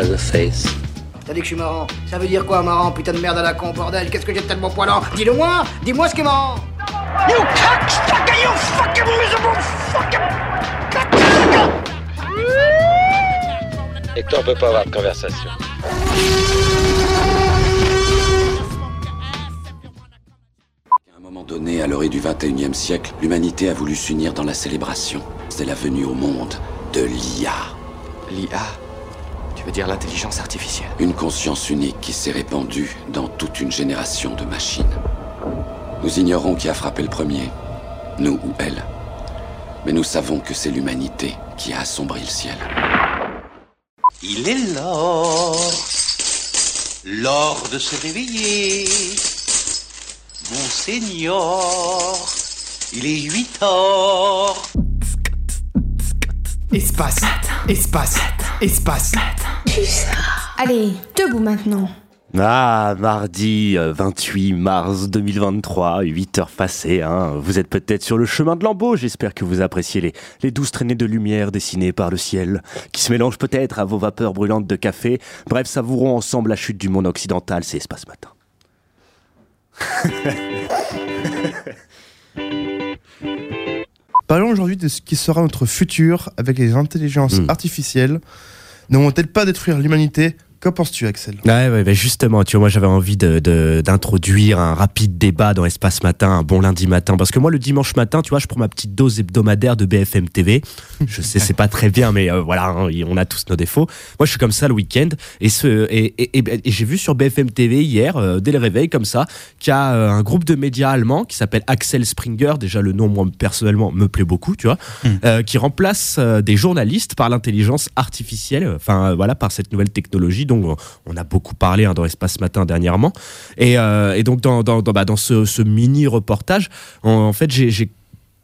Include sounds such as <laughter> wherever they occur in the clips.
has a face. T'as dit que je suis marrant. Ça veut dire quoi, marrant Putain de merde à la con, bordel? Qu'est-ce que j'ai de tellement poilant? Dis-le moi Dis-moi ce qui est marrant You cocksucker, you fucking miserable fucking Hector peut pas avoir de conversation. À un moment donné, à l'orée du 21e siècle, l'humanité a voulu s'unir dans la célébration. C'est la venue au monde de l'IA. L'IA Tu veux dire l'intelligence artificielle Une conscience unique qui s'est répandue dans toute une génération de machines. Nous ignorons qui a frappé le premier, nous ou elle. Mais nous savons que c'est l'humanité qui a assombri le ciel. Il est l'heure, l'heure de se réveiller. Mon Seigneur, il est 8 heures. Espace, espace, espace. Allez, debout maintenant. Ah, mardi euh, 28 mars 2023, 8 heures passées. Hein. Vous êtes peut-être sur le chemin de Lambeau. J'espère que vous appréciez les, les douze traînées de lumière dessinées par le ciel, qui se mélangent peut-être à vos vapeurs brûlantes de café. Bref, savourons ensemble la chute du monde occidental. C'est Espace Matin. <laughs> Parlons aujourd'hui de ce qui sera notre futur avec les intelligences Mm. artificielles. Ne vont-elles pas détruire l'humanité Qu'en penses-tu, Axel? Ouais, ouais, bah justement, tu vois, moi j'avais envie de, de- d'introduire un rapide débat dans Espace Matin, un bon lundi matin, parce que moi le dimanche matin, tu vois, je prends ma petite dose hebdomadaire de BFM TV. Je <laughs> sais, c'est pas très bien, mais euh, voilà, hein, on a tous nos défauts. Moi, je suis comme ça le week-end, et ce, et, et, et- et j'ai vu sur BFM TV hier, euh, dès le réveil, comme ça, qu'il y a euh, un groupe de médias allemands qui s'appelle Axel Springer. Déjà, le nom, moi personnellement, me plaît beaucoup, tu vois, euh, qui remplace des journalistes par l'intelligence artificielle, enfin voilà, par cette nouvelle technologie. Donc, on- a beaucoup parlé hein, dans Espace Matin dernièrement. Et, euh, donc, dans, bah, ce, mini reportage, en, fait, j'ai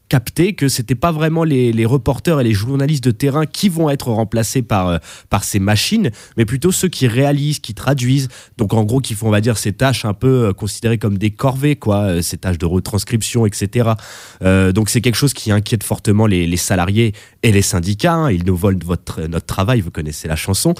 capté que c'était pas vraiment les, reporters et les journalistes de terrain qui vont être remplacés par, euh, par ces machines, mais plutôt ceux qui réalisent, qui traduisent, donc en gros qui font, on va dire, ces tâches un peu euh, considérées comme des corvées, quoi, ces tâches de retranscription, etc. Donc c'est quelque chose qui inquiète fortement les, salariés et les syndicats. hein. Ils nous volent notre travail, vous connaissez la chanson.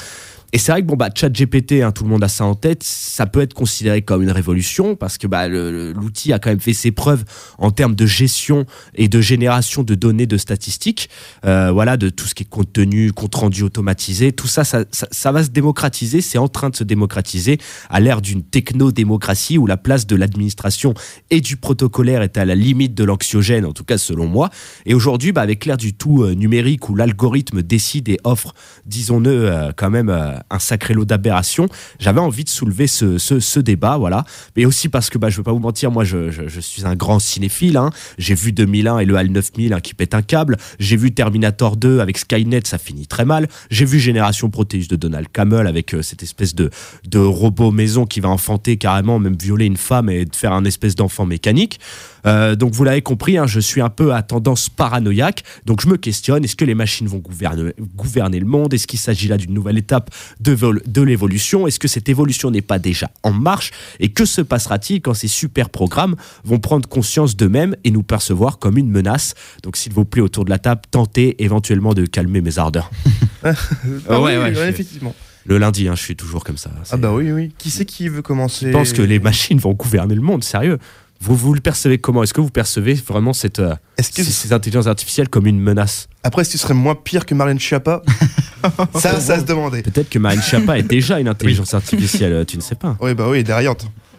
Et c'est vrai que bon bah ChatGPT, hein, tout le monde a ça en tête, ça peut être considéré comme une révolution parce que bah, l'outil a quand même fait ses preuves en termes de gestion et de génération de données de statistiques, euh, voilà, de tout ce qui est contenu, compte rendu automatisé, tout ça, ça, va se démocratiser, c'est en train de se démocratiser à l'ère d'une techno-démocratie où la place de l'administration et du protocolaire est à la limite de l'anxiogène, en tout cas selon moi. Et aujourd'hui, bah, avec l'ère du tout euh, numérique où l'algorithme décide et offre, disons-le, euh, quand même un sacré lot d'aberrations, j'avais envie de soulever ce, ce, débat, voilà. Mais aussi parce que, bah, je veux pas vous mentir, moi, je, je, suis un grand cinéphile. Hein. J'ai vu 2001 et le HAL 9000 hein, qui pète un câble. J'ai vu Terminator 2 avec Skynet, ça finit très mal. J'ai vu Génération Protéus de Donald Campbell avec euh, cette espèce de, de robot maison qui va enfanter carrément, même violer une femme et faire un espèce d'enfant mécanique. Euh, donc vous l'avez compris, hein, je suis un peu à tendance paranoïaque. Donc je me questionne, est-ce que les machines vont gouverner, gouverner le monde? Est-ce qu'il s'agit là d'une nouvelle étape de, vol- de l'évolution Est-ce que cette évolution n'est pas déjà en marche Et que se passera-t-il quand ces super programmes vont prendre conscience d'eux-mêmes et nous percevoir comme une menace? Donc s'il vous plaît, autour de la table, tentez éventuellement de calmer mes ardeurs. <laughs> Ah ouais, oui, ouais, oui, effectivement. Le lundi, hein, je suis toujours comme ça. Ah bah oui, oui. Qui c'est qui veut commencer? Je pense que les machines vont gouverner le monde, sérieux. Vous, vous le percevez comment? Est-ce que vous percevez vraiment cette, euh, Est-ce que ces, ces intelligences artificielles comme une menace? Après, est-ce que ce serait moins pire que Marlène Schiappa? <laughs> Ça, ça se demandait. Peut-être que Marine Schiappa est déjà une <laughs> intelligence artificielle, euh, tu ne sais pas. Oui, bah oui, derrière.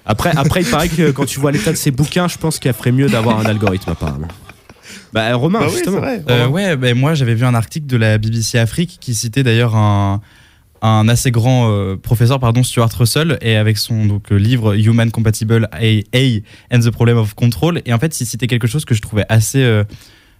Après, après, il paraît que quand tu vois l'état de ses bouquins, je pense qu'elle ferait mieux d'avoir un algorithme apparemment. Bah Romain, Bah oui, justement. c'est vrai. Euh, ouais, ben moi j'avais vu un article de la BBC Afrique qui citait d'ailleurs un, un assez grand euh, professeur, pardon, Stuart Russell, et avec son donc, euh, livre Human Compatible AI and the Problem of Control. Et en fait, il citait quelque chose que je trouvais assez, euh,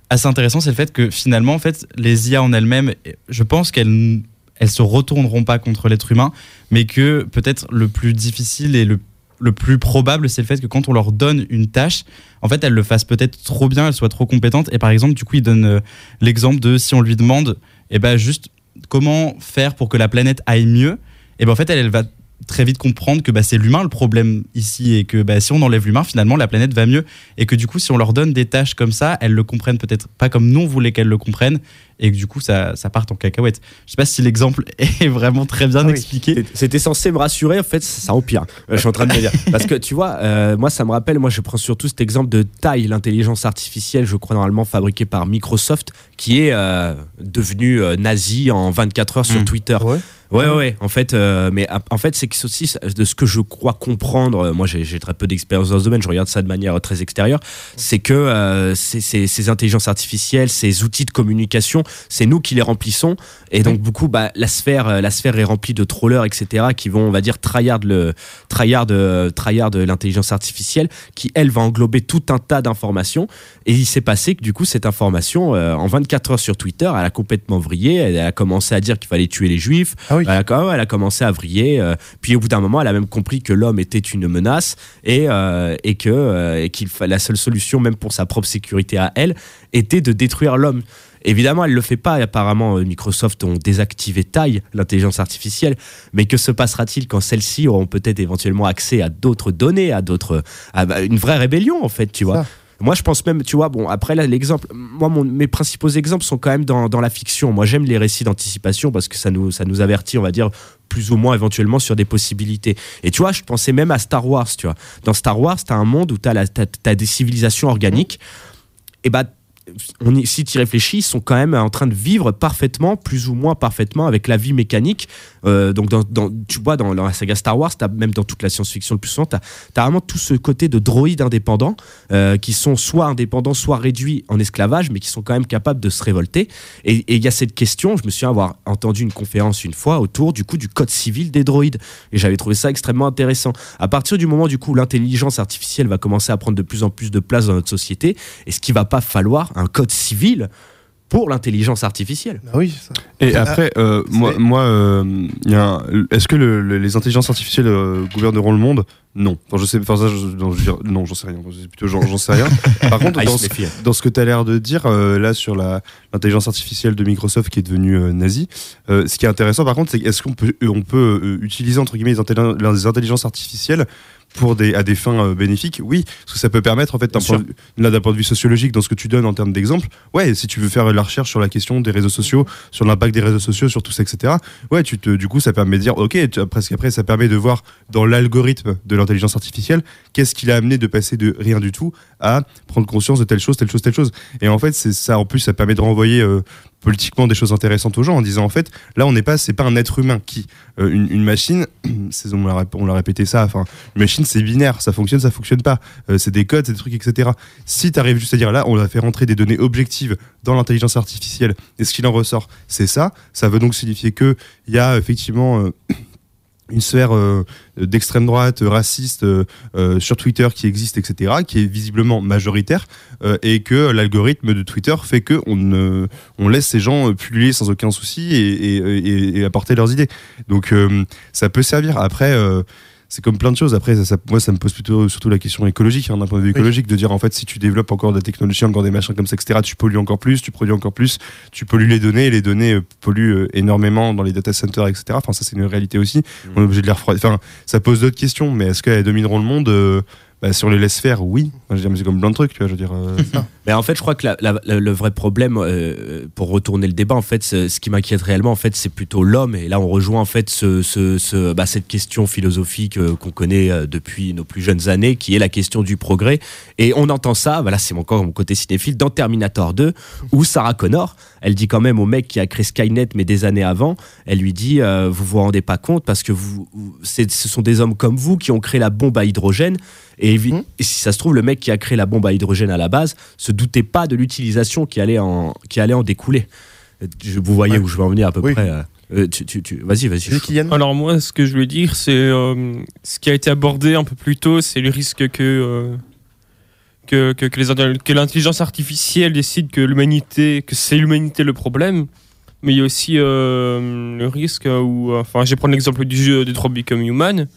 assez intéressant, c'est le fait que finalement, en fait, les IA en elles-mêmes, je pense qu'elles elles se retourneront pas contre l'être humain, mais que peut-être le plus difficile et le le plus probable, c'est le fait que quand on leur donne une tâche, en fait, elles le fassent peut-être trop bien, elles soient trop compétentes. Et par exemple, du coup, il donne l'exemple de si on lui demande, eh ben, juste comment faire pour que la planète aille mieux, et ben, en fait, elle, va très vite comprendre que bah, c'est l'humain le problème ici et que bah, si on enlève l'humain, finalement, la planète va mieux. Et que du coup, si on leur donne des tâches comme ça, elles le comprennent peut-être pas comme nous on voulait qu'elles le comprennent et que du coup, ça, ça parte en cacahuète. Je sais pas si l'exemple <laughs> est vraiment très bien Ah oui. expliqué. C'était censé me rassurer, en fait, ça empire. Euh, Je suis en train de me dire. <laughs> Parce que tu vois, euh, moi, ça me rappelle, moi, je prends surtout cet exemple de TAI, l'intelligence artificielle, je crois, normalement fabriquée par Microsoft, qui est euh, devenue euh, nazie en 24 heures sur Mm. Twitter. Ouais. Ouais, ouais, ouais. En fait, euh, mais a- en fait, c'est que aussi de ce que je crois comprendre. Moi, j'ai très peu d'expérience dans ce domaine. Je regarde ça de manière très extérieure. C'est que euh, ces, ces- ces intelligences artificielles, ces outils de communication, c'est nous qui les remplissons. Et donc, beaucoup, bah, la sphère, euh, la sphère est remplie de trollers, etc., qui vont, on va dire, tryhard le, tryhard, euh, tryhard de l'intelligence artificielle, qui elle va englober tout un tas d'informations. Et il s'est passé que du coup, cette information, euh, en 24 heures sur Twitter, elle a complètement vrillé. Elle a commencé à dire qu'il fallait tuer les juifs. Ah oui. Elle, a, quand- elle a commencé à vriller. euh, puis au bout d'un moment, elle a même compris que l'homme était une menace et, euh, et que et la seule solution, même pour sa propre sécurité à elle, était de détruire l'homme. Évidemment, elle le fait pas. Apparemment, euh, Microsoft ont désactivé taille l'intelligence artificielle. Mais que se passera-t-il quand celles-ci auront peut-être éventuellement accès à d'autres données, à d'autres, à à une vraie rébellion en fait, tu vois? Ça. Moi, je pense même, tu vois, bon, après là, l'exemple, moi, mon- mes principaux exemples sont quand même dans, dans la fiction. Moi, j'aime les récits d'anticipation parce que ça nous, ça nous avertit, on va dire, plus ou moins éventuellement sur des possibilités. Et tu vois, je pensais même à Star Wars, tu vois. Dans Star Wars, t'as un monde où t'as, la, t'as, t'as des civilisations organiques. Et bah, on y- si tu y réfléchis, ils sont quand même en train de vivre parfaitement, plus ou moins parfaitement, avec la vie mécanique. Euh, donc, dans, tu vois, dans, la saga Star Wars, même dans toute la science-fiction le plus souvent, tu as, vraiment tout ce côté de droïdes indépendants euh, qui sont soit indépendants, soit réduits en esclavage, mais qui sont quand même capables de se révolter. Et et il y a cette question, je me souviens avoir entendu une conférence une fois autour du coup du code civil des droïdes. Et j'avais trouvé ça extrêmement intéressant. À partir du moment du coup où l'intelligence artificielle va commencer à prendre de plus en plus de place dans notre société, est-ce qu'il va pas falloir un code civil pour l'intelligence artificielle Ah oui, ça. Et Ah, après, euh, moi, c'est- moi euh, il y a un- est-ce que le- le- les intelligences artificielles euh, gouverneront le monde? Non. Enfin, je sais, enfin, ça, je- non, je j'en sais rien. Plutôt, j'en j'en sais rien. <laughs> Par contre, Ah, il dans, ce que tu as l'air de dire euh, là sur la- l'intelligence artificielle de Microsoft qui est devenue euh, nazie, euh, ce qui est intéressant par contre, c'est est-ce qu'on peut, on peut utiliser entre guillemets les, intelli- les intelligences artificielles pour des, à des fins euh, bénéfiques Oui, parce que ça peut permettre en fait d'un point, de- point vue sociologique dans ce que tu donnes en termes d'exemple. Ouais, si tu veux faire la recherche sur la question des réseaux sociaux, sur l'impact des réseaux sociaux, sur tout ça, etc. Ouais, tu te, du coup, ça permet de dire, ok, presque après, ça permet de voir dans l'algorithme de l'intelligence artificielle qu'est-ce qui l'a amené de passer de rien du tout à prendre conscience de telle chose, telle chose, telle chose. Et en fait, c'est ça. En plus, ça permet de renvoyer euh, politiquement des choses intéressantes aux gens en disant, en fait, là, on n'est pas, c'est pas un être humain qui, euh, une, une machine, <clears throat> on l'a répété ça. Enfin, une machine, c'est binaire, ça fonctionne, ça fonctionne pas. Euh, c'est des codes, c'est des trucs, etc. Si tu arrives juste à dire là, on a fait rentrer des données objectives dans l'intelligence artificielle, et ce qu'il en ressort, c'est ça. Ça veut donc signifier que il y a effectivement euh, <clears throat> une sphère euh, d'extrême droite, raciste euh, euh, sur Twitter qui existe, etc., qui est visiblement majoritaire, et que l'algorithme de Twitter fait que on, on laisse ces gens pulluler sans aucun souci et, apporter leurs idées. Donc ça peut servir. Après. C'est comme plein de choses. Après, ça, ça- moi, ça me pose plutôt surtout la question écologique, hein, d'un point de vue écologique, de dire en fait, si tu développes encore de la technologie, encore des machins comme ça, etc., tu pollues encore plus, tu produis encore plus, tu pollues les données, et les données euh, polluent euh, énormément dans les data centers, etc. Enfin, ça, c'est une réalité aussi. On est obligé de les refroidir. Enfin, ça pose d'autres questions, mais est-ce qu'elles domineront le monde Euh, bah, Si on les laisse faire, oui. Moi, je veux dire, mais c'est comme plein de trucs, tu vois. Je veux dire. euh, Mais en fait, je crois que la- la- la- le vrai problème, euh, pour retourner le débat, en fait, ce qui m'inquiète réellement, en fait, c'est plutôt l'homme. Et là, on rejoint en fait ce, ce- ce- bah, cette question philosophique euh, qu'on connaît depuis nos plus jeunes années, qui est la question du progrès. Et on entend ça, voilà, c'est encore mon côté cinéphile, dans Terminator 2, où Sarah Connor, elle dit quand même au mec qui a créé Skynet, mais des années avant, elle lui dit, euh, vous vous rendez pas compte parce que vous, ce sont des hommes comme vous qui ont créé la bombe à hydrogène. Et, Mhm. et si ça se trouve, le mec qui a créé la bombe à hydrogène à la base se doutait pas de l'utilisation qui allait en, qui allait en découler. Je, vous voyez Ouais. où je veux en venir à peu Oui. près. euh, tu, tu, tu- vas-y, vas-y. Alors moi, ce que je voulais dire, c'est euh, ce qui a été abordé un peu plus tôt, c'est le risque que euh, que, que, que les intel- que l'intelligence artificielle décide que l'humanité, que c'est l'humanité le problème. Mais il y a aussi euh, le risque où, enfin, je vais prendre l'exemple du jeu Detroit Become Human,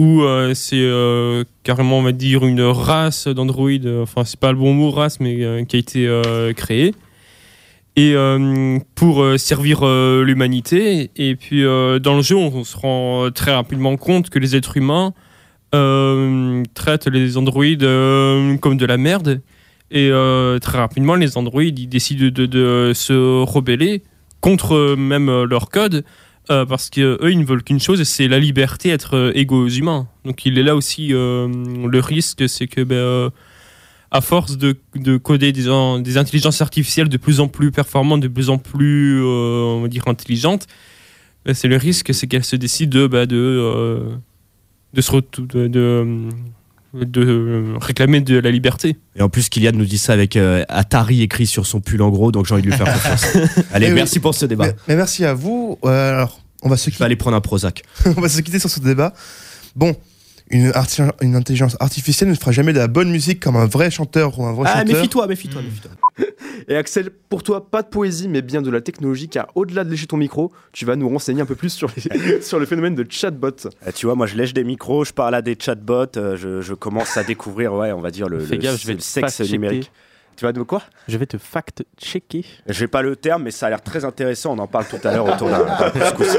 où euh, c'est euh, carrément, on va dire, une race d'androïdes. euh, Enfin, c'est pas le bon mot race, mais qui a été créée et pour servir l'humanité. Et puis dans le jeu, on se rend très rapidement compte que les êtres humains traitent les androïdes comme de la merde. Et très rapidement, les androïdes ils décident de, se rebeller contre même leur code. Euh, parce qu'eux, ils ne veulent qu'une chose, c'est la liberté, être euh, égaux aux humains. Donc il est là aussi euh, le risque, c'est que ben, euh, à force de, de coder des, en- des intelligences artificielles de plus en plus performantes, de plus en plus, euh, on va dire, intelligentes, ben, c'est le risque, c'est qu'elles se décident de, ben, euh, se de, de, de réclamer de la liberté. Et en plus, Kylian nous dit ça avec euh, Atari écrit sur son pull en gros, donc j'ai envie de lui faire confiance. <laughs> Allez, Eh oui. merci pour ce débat. Mais, mais merci à vous. Euh, alors, on va se Je vais aller prendre un Prozac. <laughs> on va se quitter sur ce débat. Bon, une, arti- une intelligence artificielle ne fera jamais de la bonne musique comme un vrai chanteur ou un vrai Ah, chanteur. méfie-toi, méfie-toi, méfie-toi. Et Axel, pour toi, pas de poésie, mais bien de la technologie, car au-delà de lécher ton micro, tu vas nous renseigner un peu plus sur, les- <laughs> sur le phénomène de chatbot. Euh, Tu vois, moi je lèche des micros, je parle à des chatbots, euh, je, je commence à découvrir, ouais, on va dire le, le- gaffe, je vais le te sexe numérique. Tu vas de quoi Je vais te fact-checker. J'ai pas le terme, mais ça a l'air très intéressant. On en parle tout à l'heure autour d'un couscous.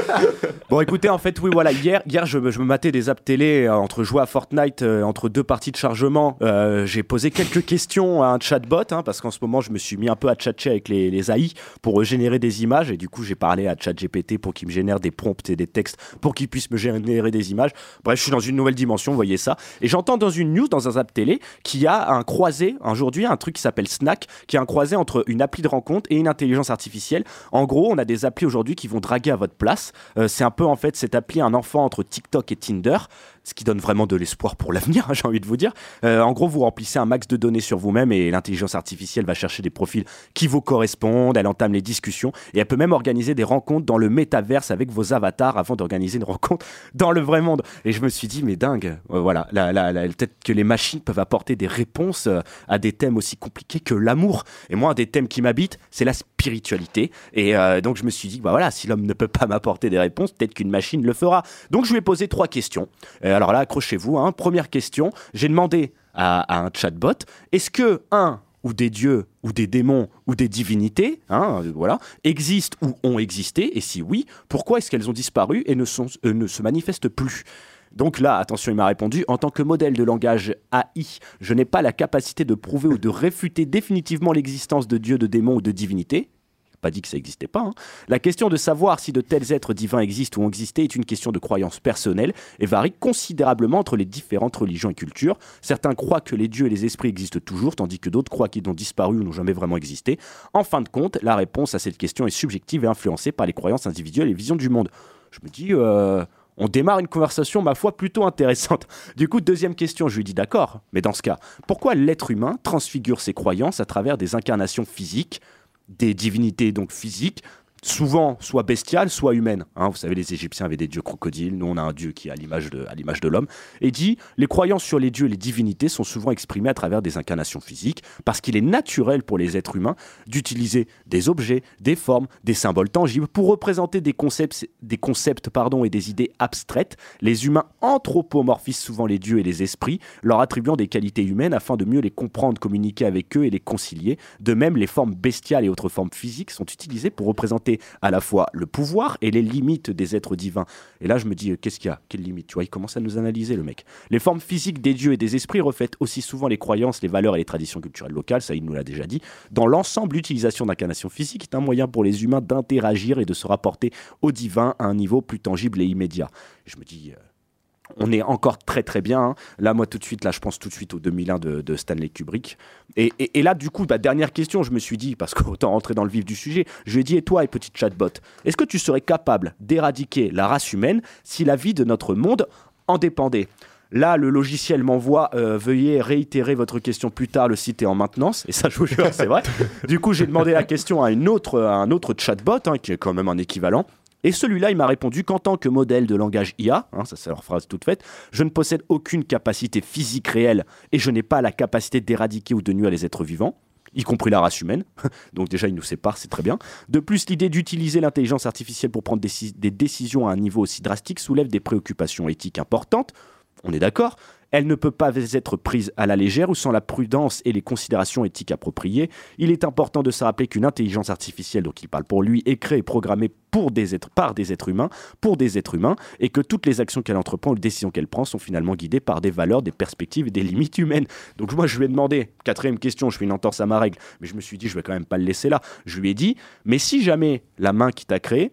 Bon, écoutez, en fait, oui, voilà. Hier, hier je, me- je me matais des apps télé euh, entre jouer à Fortnite, euh, entre deux parties de chargement. Euh, J'ai posé quelques questions à un chatbot, hein, parce qu'en ce moment, je me suis mis un peu à tchatcher avec les, les AI pour générer des images. Et du coup, j'ai parlé à ChatGPT pour qu'il me génère des prompts et des textes pour qu'il puisse me générer des images. Bref, je suis dans une nouvelle dimension, vous voyez ça. Et j'entends dans une news, dans un app télé, qu'il y a un croisé, aujourd'hui, un truc qui s'appelle Snack, qui est un croisé entre une appli de rencontre et une intelligence artificielle. En gros, on a des applis aujourd'hui qui vont draguer à votre place. Euh, c'est un peu, en fait, cette appli, un enfant entre TikTok et Tinder, ce qui donne vraiment de l'espoir pour l'avenir, <laughs> hein, j'ai envie de vous dire. Euh, en gros, vous remplissez un max de données sur vous-même et l'intelligence artificielle va chercher des profils qui vous correspondent, elle entame les discussions et elle peut même organiser des rencontres dans le métaverse avec vos avatars avant d'organiser une <laughs> rencontre dans le vrai monde. Et je me suis dit, mais dingue, euh, voilà, peut-être que les machines peuvent apporter des réponses euh, à des thèmes aussi compliqués que l'amour. Et moi, un des thèmes qui m'habite, c'est la spiritualité. Et donc, je me suis dit, bah voilà, si l'homme ne peut pas <laughs> m'apporter des réponses, peut-être qu'une machine le fera. Donc, je lui ai posé trois questions. Alors là, accrochez-vous. hein. Première question, j'ai demandé à, un chatbot, est-ce que un ou des dieux ou des démons ou des divinités, hein, euh, existent ou ont existé, et si oui, pourquoi est-ce qu'elles ont disparu et euh, ne se manifestent plus? Donc là, attention, il m'a répondu, en tant que modèle de langage AI, je n'ai pas la capacité de prouver ou de réfuter définitivement l'existence de dieux, de démons ou de divinités. Pas dit que ça n'existait pas. hein. La question de savoir si de tels êtres divins existent ou ont existé est une question de croyance personnelle et varie considérablement entre les différentes religions et cultures. Certains croient que les dieux et les esprits existent toujours, tandis que d'autres croient qu'ils ont disparu ou n'ont jamais vraiment existé. En fin de compte, la réponse à cette question est subjective et influencée par les croyances individuelles et visions du monde. Je me dis, euh, on démarre une conversation, ma foi, plutôt intéressante. <laughs> Du coup, deuxième question, je lui dis d'accord, mais dans ce cas, pourquoi l'être humain transfigure ses croyances à travers des incarnations physiques, des divinités donc physiques, souvent soit bestiales, soit humaines. Hein, vous savez, les Égyptiens avaient des dieux crocodiles, nous on a un dieu qui est à l'image de l'homme. Et dit, les croyances sur les dieux et les divinités sont souvent exprimées à travers des incarnations physiques, parce qu'il est naturel pour les êtres humains d'utiliser des objets, des formes, des symboles tangibles pour représenter des concepts, des concepts pardon, et des idées abstraites. Les humains anthropomorphisent souvent les dieux et les esprits, leur attribuant des qualités humaines afin de mieux les comprendre, communiquer avec eux et les concilier. De même, les formes bestiales et autres formes physiques sont utilisées pour représenter à la fois le pouvoir et les limites des êtres divins. Et là, je me dis, euh, qu'est-ce qu'il y a? Quelle limite? Tu vois, il commence à nous analyser, le mec. Les formes physiques des dieux et des esprits reflètent aussi souvent les croyances, les valeurs et les traditions culturelles locales, ça il nous l'a déjà dit. Dans l'ensemble, l'utilisation d'incarnation physique est un moyen pour les humains d'interagir et de se rapporter au divin à un niveau plus tangible et immédiat. Je me dis, euh, on est encore très très bien. hein. Là, moi, tout de suite, là, je pense tout de suite au 2001 de, de Stanley Kubrick. Et, là, du coup, bah, dernière question, je me suis dit, parce qu'autant rentrer dans le vif du sujet, je lui ai dit, et toi, et petit chatbot, est-ce que tu serais capable d'éradiquer la race humaine si la vie de notre monde en dépendait? Là, le logiciel m'envoie euh, veuillez réitérer votre question plus tard, le site est en maintenance. Et ça, je vous jure, c'est vrai. Du coup, j'ai demandé la question à, une autre, à un autre chatbot, hein, qui est quand même un équivalent. Et celui-là, il m'a répondu qu'en tant que modèle de langage IA, hein, ça c'est leur phrase toute faite, je ne possède aucune capacité physique réelle et je n'ai pas la capacité d'éradiquer ou de nuire les êtres vivants y compris la race humaine. <laughs> Donc déjà, il nous sépare, c'est très bien. De plus, l'idée d'utiliser l'intelligence artificielle pour prendre des décisions à un niveau aussi drastique soulève des préoccupations éthiques importantes. On est d'accord elle ne peut pas être prise à la légère ou sans la prudence et les considérations éthiques appropriées. Il est important de se rappeler qu'une intelligence artificielle, donc il parle pour lui, est créée et programmée pour des êtres, par des êtres humains, pour des êtres humains, et que toutes les actions qu'elle entreprend ou les décisions qu'elle prend sont finalement guidées par des valeurs, des perspectives et des limites humaines. Donc moi, je lui ai demandé, quatrième question, je fais une entorse à ma règle, mais je me suis dit, je vais quand même pas le laisser là. Je lui ai dit, mais si jamais la main qui t'a créé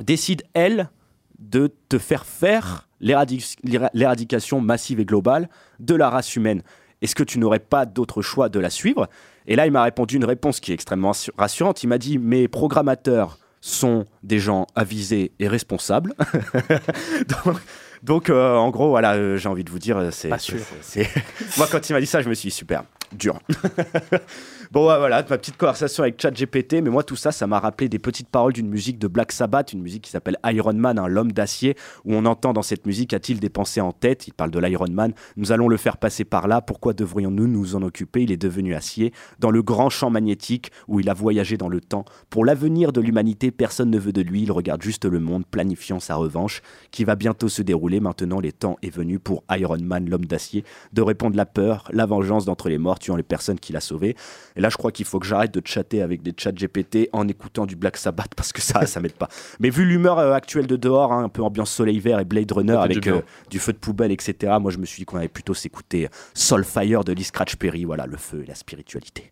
décide, elle, de te faire faire l'éradi- l'éra- l'éradication massive et globale de la race humaine. Est-ce que tu n'aurais pas d'autre choix de la suivre? Et là, il m'a répondu une réponse qui est extrêmement rassu- rassurante. Il m'a dit, mes programmateurs sont des gens avisés et responsables. <laughs> donc, donc, euh, en gros, voilà, euh, j'ai envie de vous dire, euh, c'est- <laughs> moi, quand il m'a dit ça, je me suis dit, super, dur. <laughs> Bon, ouais, voilà, ma petite conversation avec ChatGPT, mais moi, tout ça, ça m'a rappelé des petites paroles d'une musique de Black Sabbath, une musique qui s'appelle Iron Man, hein, l'homme d'acier, où on entend dans cette musique A-t-il des pensées en tête? Il parle de l'Iron Man. Nous allons le faire passer par là. Pourquoi devrions-nous nous en occuper? Il est devenu acier. Dans le grand champ magnétique où il a voyagé dans le temps. Pour l'avenir de l'humanité, personne ne veut de lui. Il regarde juste le monde, planifiant sa revanche, qui va bientôt se dérouler. Maintenant, les temps est venu pour Iron Man, l'homme d'acier, de répondre la peur, la vengeance d'entre les morts, tuant les personnes qu'il a sauvées. Et là, je crois qu'il faut que j'arrête de chatter avec des chats GPT en écoutant du Black Sabbath parce que ça, <laughs> ça m'aide pas. Mais vu l'humeur euh, actuelle de dehors, hein, un peu ambiance soleil vert et Blade Runner avec du euh, du feu de poubelle, etc., moi, je me suis dit qu'on allait plutôt s'écouter Soulfire de Lee Scratch Perry. Voilà, le feu et la spiritualité.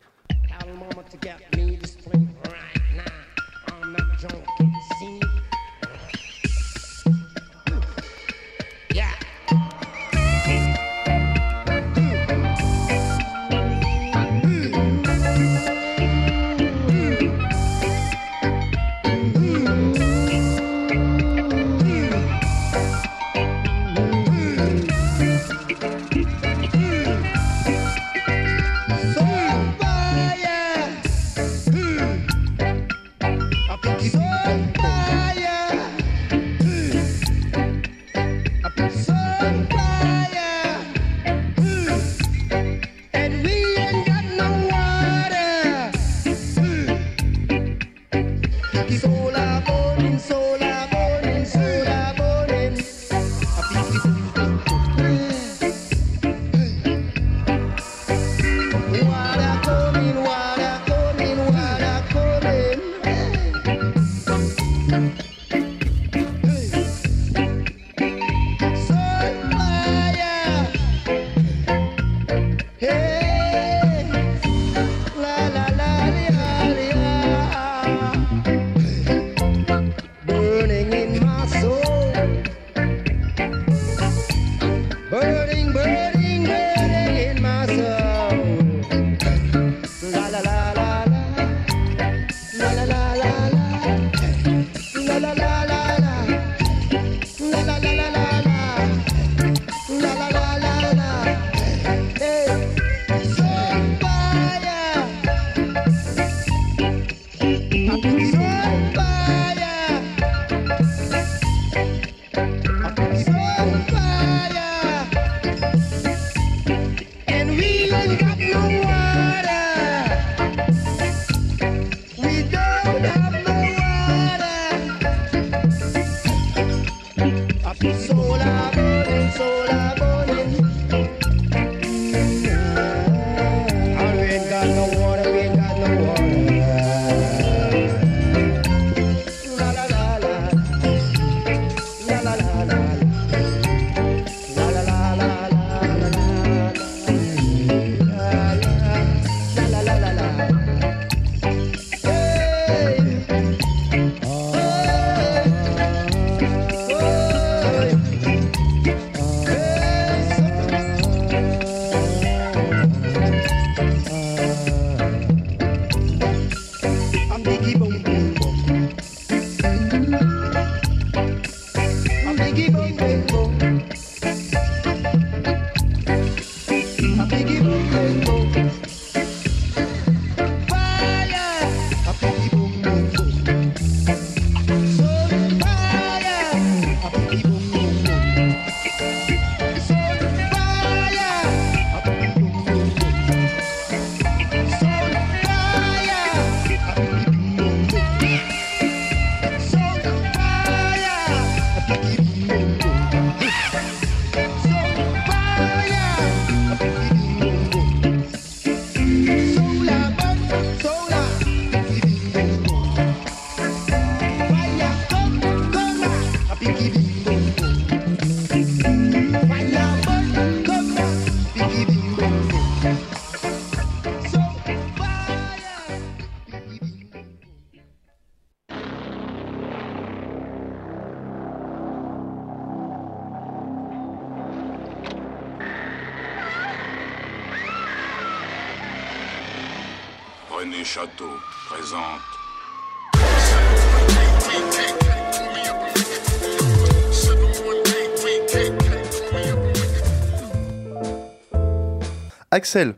Axel,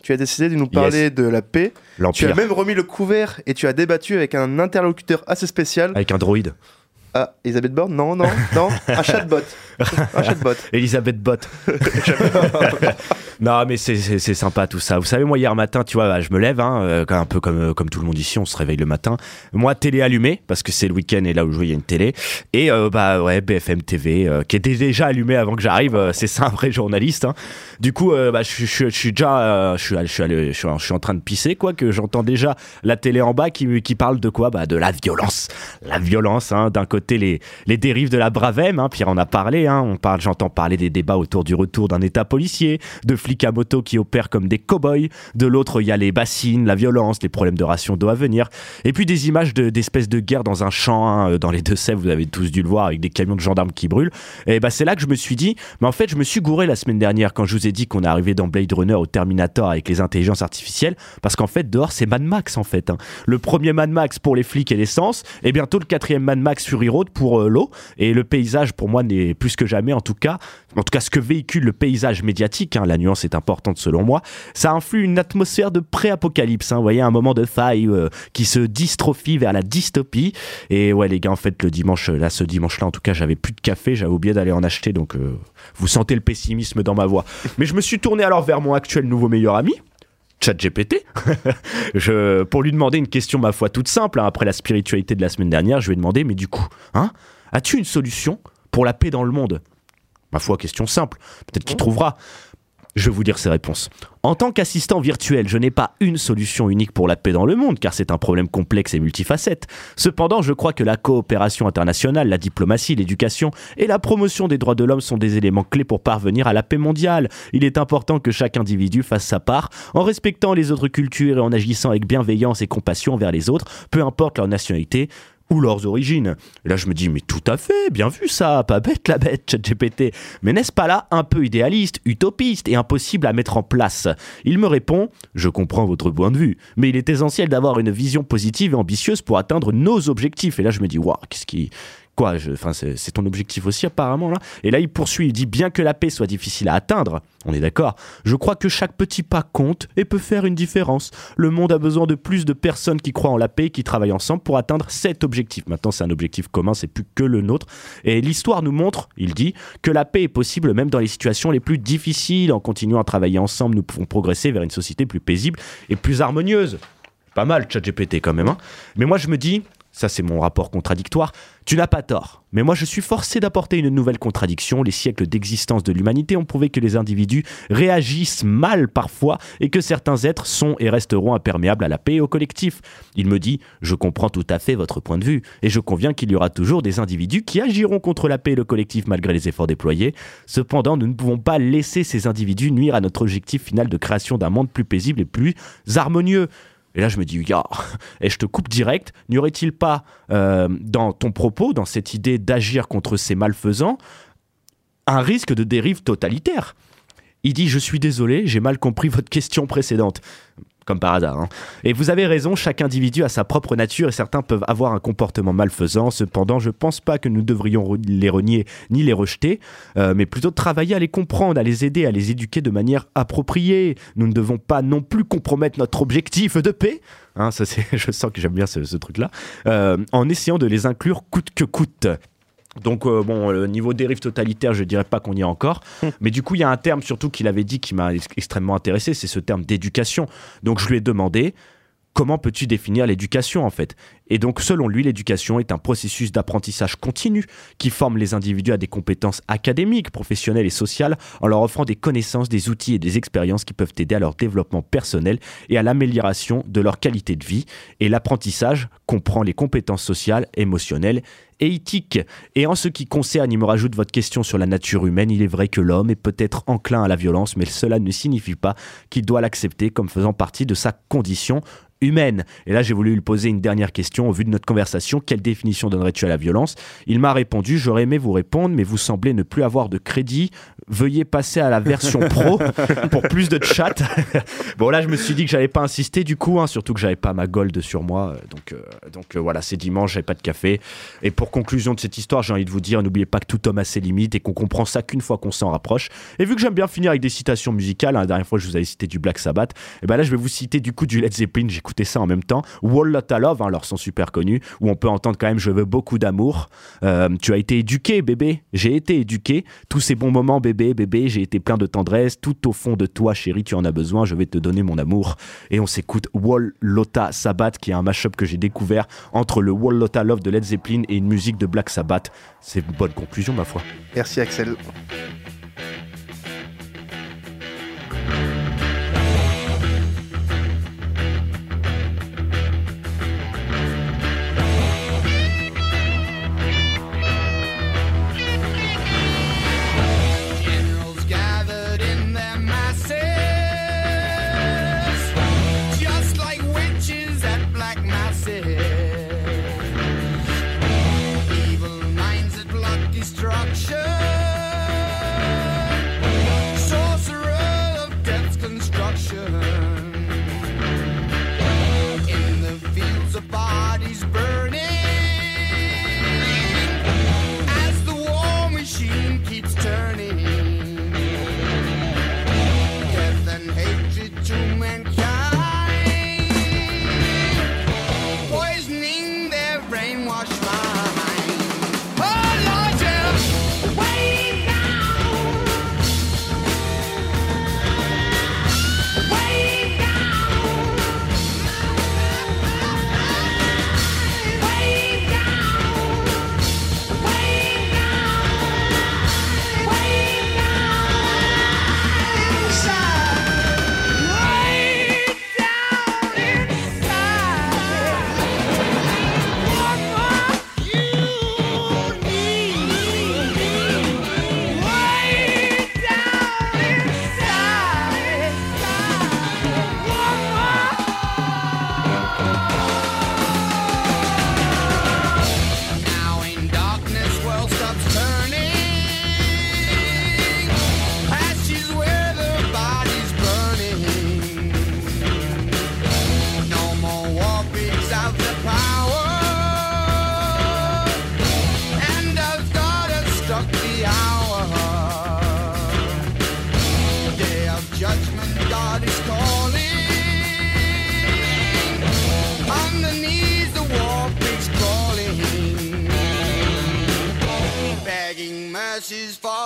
tu as décidé de nous parler Yes. de la paix. Tu as même remis le couvert et tu as débattu avec un interlocuteur assez spécial. Avec un droïde. Ah, Elisabeth Borne Non, non, non. Un chatbot. Un chatbot. <laughs> Elisabeth Bott. <laughs> non, mais c'est- sympa tout ça. Vous savez, moi, hier matin, tu vois, bah, je me lève, hein, euh, un peu comme, comme tout le monde ici, on se réveille le matin. Moi, télé allumée, parce que c'est le week-end et là où je vais, il y a une télé. Et euh, bah ouais, BFM TV, euh, qui était déjà allumée avant que j'arrive. euh, c'est ça, un vrai journaliste. hein. Du coup, euh, bah, je, suis- je suis- je suis déjà, euh, je suis, allé- je suis en train de pisser, quoi, que j'entends déjà la télé en bas qui, qui parle de quoi? Bah, de la violence. La violence, hein, d'un côté les, dérives de la Bravem, hein, Pierre en a parlé, hein, on parle, j'entends parler des débats autour du retour d'un état policier, de flics à moto qui opèrent comme des cow-boys, de l'autre il y a les bassines, la violence, les problèmes de ration d'eau à venir, et puis des images de- d'espèces de, guerre dans un champ, hein, dans les Deux-Sèvres, vous avez tous dû le voir, avec des camions de gendarmes qui brûlent, et bah c'est là que je me suis dit, mais en fait je me suis gouré la semaine dernière quand je vous ai dit qu'on est arrivé dans Blade Runner au Terminator avec les intelligences artificielles, parce qu'en fait dehors c'est Mad Max en fait. hein. Le premier Mad Max pour les flics et l'essence, et bientôt le quatrième Mad Max Fury Pour euh, l'eau. Et le paysage pour moi n'est plus que jamais, en tout cas, en tout cas ce que véhicule le paysage médiatique, hein, la nuance est importante selon moi, ça influe une atmosphère de pré-apocalypse. hein. vous voyez un moment de faille euh, qui se dystrophie vers la dystopie. Et ouais les gars, en fait le dimanche, là ce dimanche-là, en tout cas j'avais plus de café, j'avais oublié d'aller en acheter, donc euh, vous sentez le pessimisme dans ma voix. Mais je me suis tourné alors vers mon actuel nouveau meilleur ami. ChatGPT, <laughs> je, pour lui demander une question, ma foi, toute simple, hein, après la spiritualité de la semaine dernière, je lui ai demandé, mais du coup, hein, as-tu une solution pour la paix dans le monde? Ma foi, question simple, peut-être qu'il trouvera. Je vais vous dire ses réponses. En tant qu'assistant virtuel, je n'ai pas une solution unique pour la paix dans le monde, car c'est un problème complexe et multifacette. Cependant, je crois que la coopération internationale, la diplomatie, l'éducation et la promotion des droits de l'homme sont des éléments clés pour parvenir à la paix mondiale. Il est important que chaque individu fasse sa part en respectant les autres cultures et en agissant avec bienveillance et compassion envers les autres, peu importe leur nationalité ou leurs origines. Là, je me dis, mais tout à fait, bien vu ça, pas bête la bête, ChatGPT. Mais n'est-ce pas là un peu idéaliste, utopiste et impossible à mettre en place? Il me répond, je comprends votre point de vue, mais il est essentiel d'avoir une vision positive et ambitieuse pour atteindre nos objectifs. Et là, je me dis, waouh, qu'est-ce qui. Quoi c'est ton objectif aussi, apparemment, là. Et là, il poursuit, il dit, bien que la paix soit difficile à atteindre, on est d'accord, je crois que chaque petit pas compte et peut faire une différence. Le monde a besoin de plus de personnes qui croient en la paix et qui travaillent ensemble pour atteindre cet objectif. Maintenant, c'est un objectif commun, c'est plus que le nôtre. Et l'histoire nous montre, il dit, que la paix est possible même dans les situations les plus difficiles. En continuant à travailler ensemble, nous pouvons progresser vers une société plus paisible et plus harmonieuse. Pas mal, ChatGPT quand même. hein. Mais moi, je me dis, ça c'est mon rapport contradictoire, tu n'as pas tort. Mais moi, je suis forcé d'apporter une nouvelle contradiction. Les siècles d'existence de l'humanité ont prouvé que les individus réagissent mal parfois et que certains êtres sont et resteront imperméables à la paix et au collectif. Il me dit, je comprends tout à fait votre point de vue et je conviens qu'il y aura toujours des individus qui agiront contre la paix et le collectif malgré les efforts déployés. Cependant, nous ne pouvons pas laisser ces individus nuire à notre objectif final de création d'un monde plus paisible et plus harmonieux. Et là, je me dis, <laughs> et je te coupe direct, n'y aurait-il pas euh, dans ton propos, dans cette idée d'agir contre ces malfaisants, un risque de dérive totalitaire? Il dit, je suis désolé, j'ai mal compris votre question précédente. Comme par hasard. hein. Et vous avez raison, chaque individu a sa propre nature et certains peuvent avoir un comportement malfaisant. Cependant, je pense pas que nous devrions les renier ni les rejeter, euh, mais plutôt travailler à les comprendre, à les aider, à les éduquer de manière appropriée. Nous ne devons pas non plus compromettre notre objectif de paix. Hein, <laughs> je sens que j'aime bien ce, ce truc-là. euh, en essayant de les inclure coûte que coûte. Donc euh, bon, le niveau dérive totalitaire, je dirais pas qu'on y est encore, mais du coup il y a un terme surtout qu'il avait dit qui m'a ex- extrêmement intéressé, c'est ce terme d'éducation. Donc je lui ai demandé comment peux-tu définir l'éducation en fait? Et donc selon lui, l'éducation est un processus d'apprentissage continu qui forme les individus à des compétences académiques, professionnelles et sociales en leur offrant des connaissances, des outils et des expériences qui peuvent aider à leur développement personnel et à l'amélioration de leur qualité de vie. Et l'apprentissage comprend les compétences sociales, émotionnelles et éthiques. Et en ce qui concerne, il me rajoute votre question sur la nature humaine, il est vrai que l'homme est peut-être enclin à la violence, mais cela ne signifie pas qu'il doit l'accepter comme faisant partie de sa condition humaine. Et là, j'ai voulu lui poser une dernière question au vu de notre conversation. Quelle définition donnerais-tu à la violence? Il m'a répondu J'aurais aimé vous répondre, mais vous semblez ne plus avoir de crédit. Veuillez passer à la version <laughs> pro pour plus de chat. <laughs> bon, là, je me suis dit que j'allais pas insister du coup, hein, surtout que j'avais pas ma gold sur moi. Donc, euh, donc euh, voilà, c'est dimanche, j'avais pas de café. Et pour conclusion de cette histoire, j'ai envie de vous dire n'oubliez pas que tout homme a ses limites et qu'on comprend ça qu'une fois qu'on s'en rapproche. Et vu que j'aime bien finir avec des citations musicales, hein, la dernière fois, je vous avais cité du Black Sabbath, et ben là, je vais vous citer du coup du Led Zeppelin. J'écoutais ça en même temps. Wall Lotta Love, hein, leur son super connu, où on peut entendre quand même Je veux beaucoup d'amour. Euh, tu as été éduqué, bébé. J'ai été éduqué. Tous ces bons moments, bébé, bébé, j'ai été plein de tendresse. Tout au fond de toi, chérie, tu en as besoin. Je vais te donner mon amour. Et on s'écoute Wall Lotta Sabbath, qui est un mashup que j'ai découvert entre le Wall Lotta Love de Led Zeppelin et une musique de Black Sabbath. C'est une bonne conclusion, ma foi. Merci Axel.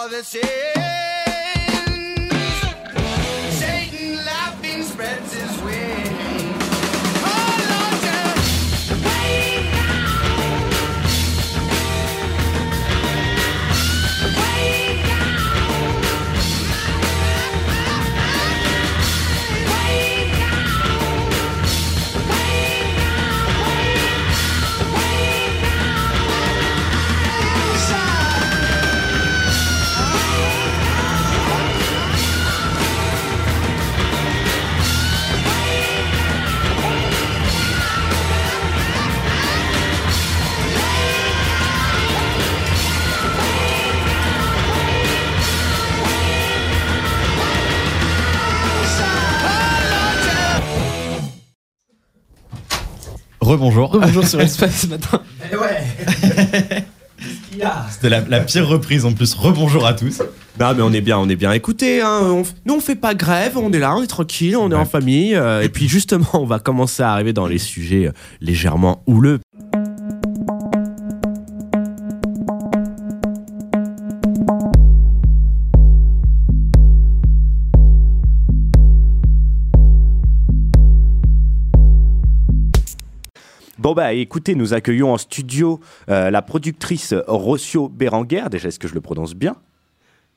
all the. Rebonjour. Rebonjour sur Espace ce matin. Eh ouais <laughs> C'était la, la pire reprise en plus. Rebonjour à tous. Non, mais on est bien, on est bien. Écoutez, hein, on nous on fait pas grève, on est là, on est tranquille, on est en famille. euh, et puis justement, on va commencer à arriver dans les sujets euh, légèrement houleux. Bon bah écoutez, nous accueillons en studio euh, la productrice Rocio Béranguer. Déjà, est-ce que je le prononce bien?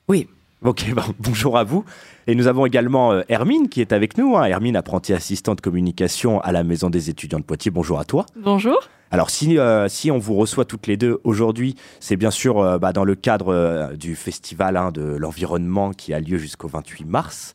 Oui. Ok, <laughs> bah, bonjour à vous. Et nous avons également euh, Hermine qui est avec nous. hein. Hermine, apprentie assistante communication à la Maison des étudiants de Poitiers. Bonjour à toi. Bonjour. Alors si, euh, si on vous reçoit toutes les deux aujourd'hui, c'est bien sûr euh, bah, dans le cadre euh, du festival hein, de l'environnement qui a lieu jusqu'au 28 mars,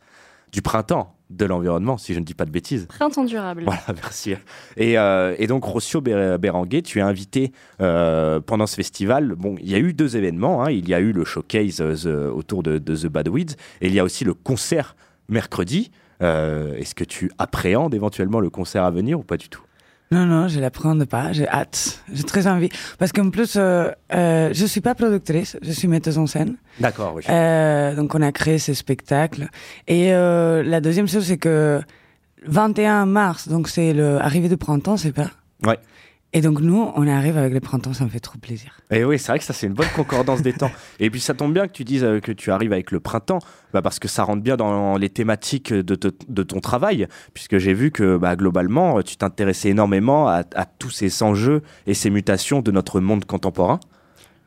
du printemps de l'environnement, si je ne dis pas de bêtises. Printemps durable. Voilà, <laughs> merci. Et, euh, et donc, Rossio Bé- Béranguet, tu es invité euh, pendant ce festival. Bon, il y a eu deux événements. hein. Il y a eu le showcase euh, The- autour de, de The Bad Weeds et il y a aussi le concert mercredi. Euh, Est-ce que tu appréhendes éventuellement le concert à venir ou pas du tout? Non, non, je l'apprends pas, j'ai hâte, j'ai très envie. Parce qu'en plus, euh, euh, je suis pas productrice, je suis metteuse en scène. D'accord, oui. Euh, donc on a créé ce spectacle. Et euh, la deuxième chose, c'est que 21 mars, donc c'est l'arrivée du printemps, c'est pas? Ouais. Et donc nous, on arrive avec le printemps, ça me fait trop plaisir. Et oui, c'est vrai que ça, c'est une bonne concordance des temps. Et puis, ça tombe bien que tu dises euh, que tu arrives avec le printemps, bah, parce que ça rentre bien dans les thématiques de, te- de ton travail, puisque j'ai vu que bah, globalement, euh, tu t'intéressais énormément à, à tous ces enjeux et ces mutations de notre monde contemporain.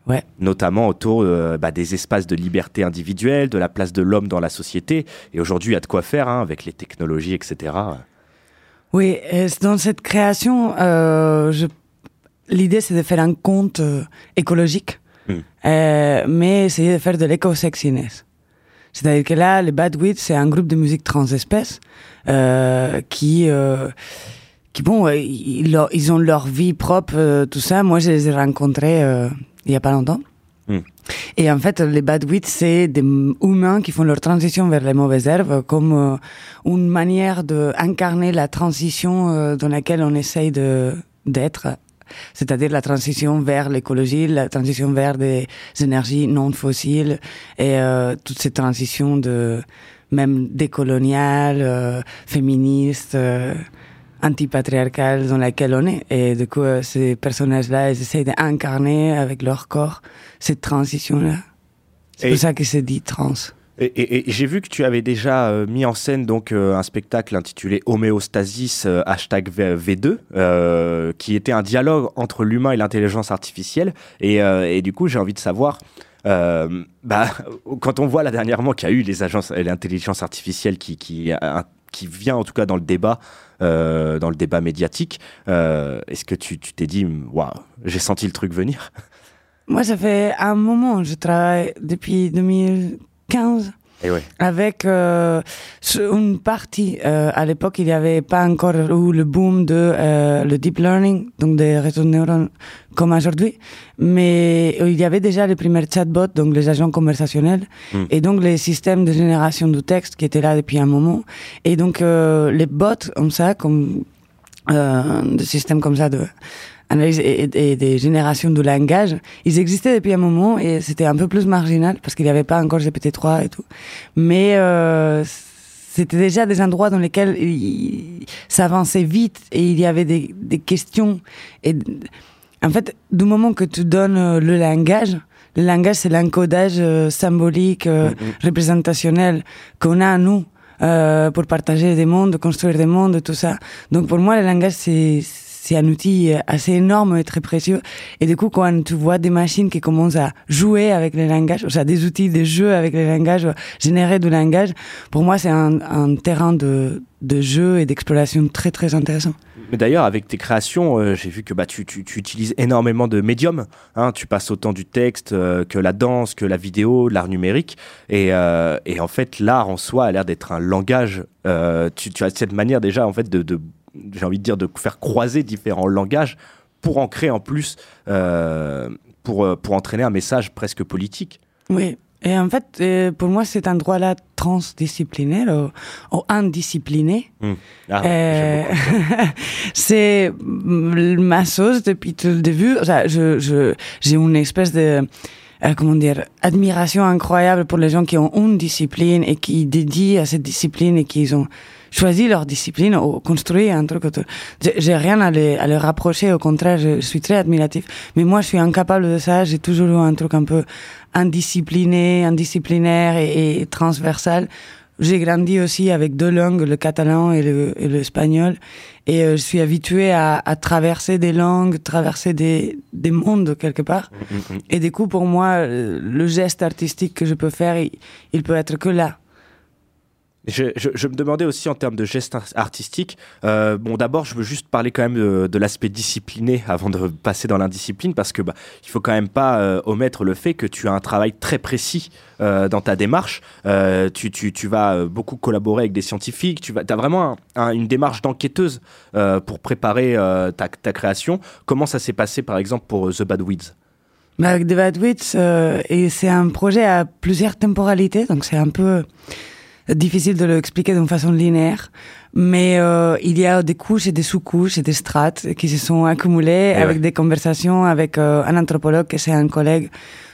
Ouais. Notamment autour euh, bah, des espaces de liberté individuelle, de la place de l'homme dans la société. Et aujourd'hui, il y a de quoi faire hein, avec les technologies, etc. Oui, et dans cette création, euh, je... l'idée c'est de faire un conte euh, écologique, Mm. euh, mais essayer de faire de l'éco-sexiness. C'est-à-dire que là, les Bad Wits, c'est un groupe de musique transespèce euh, qui, qui bon, ils, ont- ils ont leur vie propre, tout ça. Moi, je les ai rencontrés il y a pas longtemps. Mm. Et en fait, les bad wits, c'est des humains qui font leur transition vers les mauvaises herbes comme euh, une manière d'incarner la transition euh, dans laquelle on essaye d'être, c'est-à-dire la transition vers l'écologie, la transition vers des énergies non fossiles et euh, toutes ces transitions de même décoloniales, euh, féministes. Antipatriarcale dans laquelle on est. Et du coup, euh, ces personnages-là, ils essayent d'incarner avec leur corps cette transition-là. C'est pour ça que c'est dit trans. Et, et- et j'ai vu que tu avais déjà euh, mis en scène donc euh, un spectacle intitulé Homéostasis euh, hashtag V- V2, euh, qui était un dialogue entre l'humain et l'intelligence artificielle. Et, et du coup, j'ai envie de savoir. euh, bah, <laughs> quand on voit là dernièrement qu'il y a eu les agences l'intelligence artificielle qui, qui, qui vient en tout cas dans le débat, euh, dans le débat médiatique, euh, est-ce que tu t'es dit, waouh, j'ai senti le truc venir? Moi, ça fait un moment, je travaille depuis 2015 Et ouais. avec euh, une partie. euh, à l'époque, il n'y avait pas encore eu le boom de euh, le deep learning, donc des réseaux de neurones comme aujourd'hui, mais il y avait déjà les premiers chatbots, donc les agents conversationnels, Mm. et donc les systèmes de génération de texte qui étaient là depuis un moment, et donc les bots comme ça, comme des systèmes comme ça de analyse et, des générations de langage, ils existaient depuis un moment et c'était un peu plus marginal parce qu'il n'y avait pas encore GPT-3 et tout. Mais euh, c'était déjà des endroits dans lesquels il- ça avançait vite et il y avait des, des questions. Et en fait, du moment que tu donnes euh, le langage, le langage c'est l'encodage euh, symbolique, euh, représentationnel qu'on a nous euh, pour partager des mondes, construire des mondes, tout ça. Donc pour moi, le langage c'est c'est un outil euh, assez énorme et très précieux. Et du coup, quand tu vois des machines qui commencent à jouer avec le langage, ou ça, des outils de jeu avec le langage, euh, générer du langage, pour moi, c'est un, terrain de, de jeu et d'exploration très, très intéressant. Mais d'ailleurs, avec tes créations, euh, j'ai vu que bah, tu, tu- utilises énormément de médiums. hein. tu passes autant du texte euh, que la danse, que la vidéo, l'art numérique. Et, et en fait, l'art en soi a l'air d'être un langage. Tu, as cette manière déjà, en fait, de- j'ai envie de dire, de faire croiser différents langages pour en créer en plus, euh, pour, euh, pour entraîner un message presque politique. Oui. Et en fait, euh, pour moi, cet endroit-là transdisciplinaire ou, ou indiscipliné, Hmm. Ah, Euh, <laughs> c'est mm, ma sauce depuis tout le début. Sea, je, je, j'ai une espèce de, euh, comment dire, admiration incroyable pour les gens qui ont une discipline et qui dédient à cette discipline et qui ont choisi leur discipline ou construit un truc autour. J'ai- rien à les, à les rapprocher, au contraire, je suis très admiratif. Mais moi, je suis incapable de ça. J'ai toujours eu un truc un peu indiscipliné, indisciplinaire et, et transversal. J'ai grandi aussi avec deux langues, le catalan et le- et. Et euh, je suis habituée à, à traverser des langues, traverser des, des mondes quelque part. Et du coup, pour moi, le geste artistique que je peux faire, il, il peut être que là. Je, me demandais aussi en termes de gestes ar- artistiques. euh, bon, d'abord, je veux juste parler quand même de, l'aspect discipliné avant de passer dans l'indiscipline, parce que bah, il faut quand même pas euh, omettre le fait que tu as un travail très précis euh, dans ta démarche. Tu, vas beaucoup collaborer avec des scientifiques. Tu as vraiment un- un- une démarche d'enquêteuse pour préparer ta, création. Comment ça s'est passé, par exemple, pour The Bad Weeds? Avec The Bad euh, et c'est un projet à plusieurs temporalités, donc c'est un peu difficile de l'expliquer d'une façon linéaire. Mais euh, il y a des couches et des sous-couches et des strates qui se sont accumulées Eh avec ouais. des conversations avec euh, un anthropologue qui c'est un collègue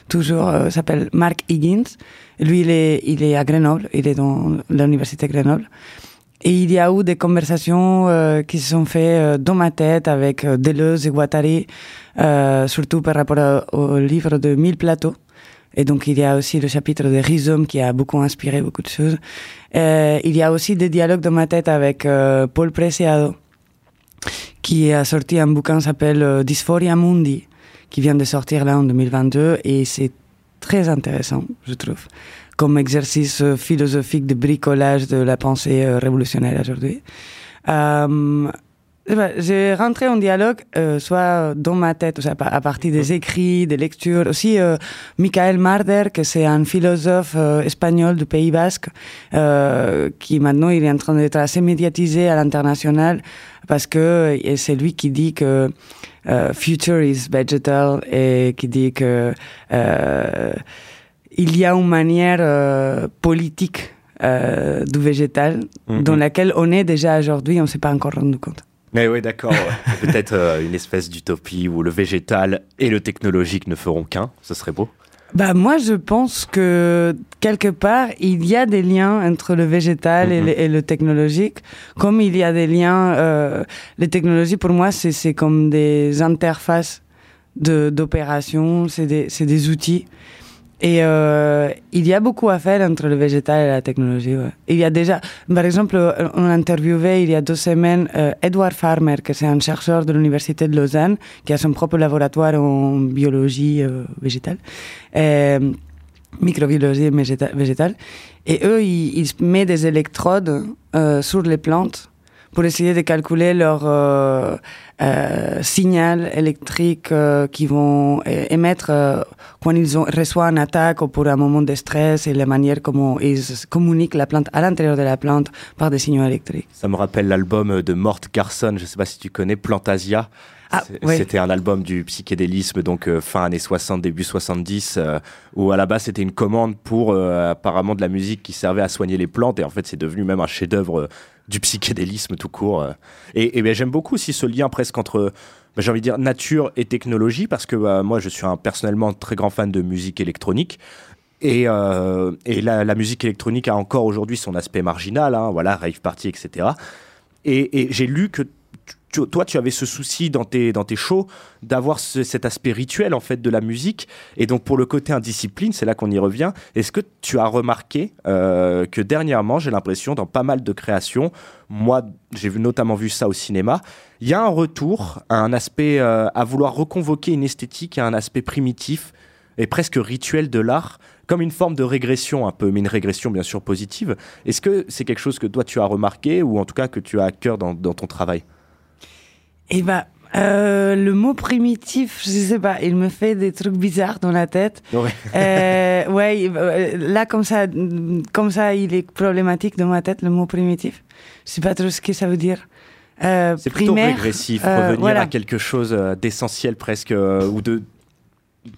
toujours euh, s'appelle Mark Higgins. Lui, il est, il est à Grenoble, il est dans l'université Grenoble. Et il y a eu des conversations euh, qui se sont faites euh, dans ma tête avec Deleuze et Guattari, euh, surtout par rapport au livre de Mille plateaux. Et donc il y a aussi le chapitre de Rhizome qui a beaucoup inspiré beaucoup de choses. Euh, il y a aussi des dialogues dans ma tête avec euh, Paul Preciado, qui a sorti un bouquin qui s'appelle euh, Dysphoria Mundi, qui vient de sortir là en 2022, et c'est très intéressant, je trouve, comme exercice philosophique de bricolage de la pensée révolutionnaire aujourd'hui. J'ai rentré en dialogue, euh, soit dans ma tête, soit à partir des écrits, des lectures. Aussi, euh, Michael Marder, que c'est un philosophe euh, espagnol du Pays Basque, euh, qui maintenant il est en train d'être assez médiatisé à l'international, parce que c'est lui qui dit que euh, future is vegetal et qui dit que euh, il y a une manière euh, politique euh, du végétal Mhm. dans laquelle on est déjà aujourd'hui, on ne s'est pas encore rendu compte. Mais oui, d'accord. <laughs> Peut-être euh, une espèce d'utopie où le végétal et le technologique ne feront qu'un. Ce serait beau. Bah moi je pense que quelque part il y a des liens entre le végétal et, le, et le technologique, comme il y a des liens. Euh, les technologies pour moi c'est comme des interfaces de d'opération, c'est des c'est des outils. Et euh, il y a beaucoup à faire entre le végétal et la technologie. ouais. Il y a déjà, par exemple, euh, on a interviewé il y a deux semaines euh, Edward Farmer, que c'est un chercheur de l'université de Lausanne, qui a son propre laboratoire en biologie euh, végétale, euh, microbiologie végéta- végétale. Et eux, ils, ils mettent des électrodes euh, sur les plantes pour essayer de calculer leur euh, euh, signal électrique euh, qu'ils vont é- émettre euh, quand ils ont, reçoivent une attaque ou pour un moment de stress et la manière comment ils communiquent la plante à l'intérieur de la plante par des signaux électriques. Ça me rappelle l'album de Mort Garson, je sais pas si tu connais, Plantasia. Ah, oui. C'était un album du psychédélisme, donc euh, fin années 60, début 70, euh, où à la base c'était une commande pour euh, apparemment de la musique qui servait à soigner les plantes, et en fait c'est devenu même un chef-d'œuvre euh, du psychédélisme tout court. euh. Et, ben, j'aime beaucoup aussi ce lien presque entre, ben, j'ai envie de dire, nature et technologie, parce que euh, moi je suis un, personnellement très grand fan de musique électronique. Et, euh, la, musique électronique a encore aujourd'hui son aspect marginal, hein, voilà, rave party, etc. Et, et j'ai lu que toi, tu avais ce souci dans tes, dans tes shows d'avoir ce- cet aspect rituel en fait de la musique. Et donc pour le côté indiscipline, c'est là qu'on y revient. Est-ce que tu as remarqué euh, que dernièrement, j'ai l'impression dans pas mal de créations, moi j'ai notamment vu ça au cinéma, il y a un retour à un aspect, euh, à vouloir reconvoquer une esthétique à un aspect primitif et presque rituel de l'art, comme une forme de régression un peu, mais une régression bien sûr positive. Est-ce que c'est quelque chose que toi tu as remarqué ou en tout cas que tu as à cœur dans ton travail? Et bah, euh, le mot primitif, je sais pas, il me fait des trucs bizarres dans la tête. Ouais. Euh, ouais, euh, là comme ça, comme ça, il est problématique dans ma tête le mot primitif. Je sais pas trop ce que ça veut dire. Euh, C'est plutôt régressif, revenir voilà. à quelque chose d'essentiel presque, ou de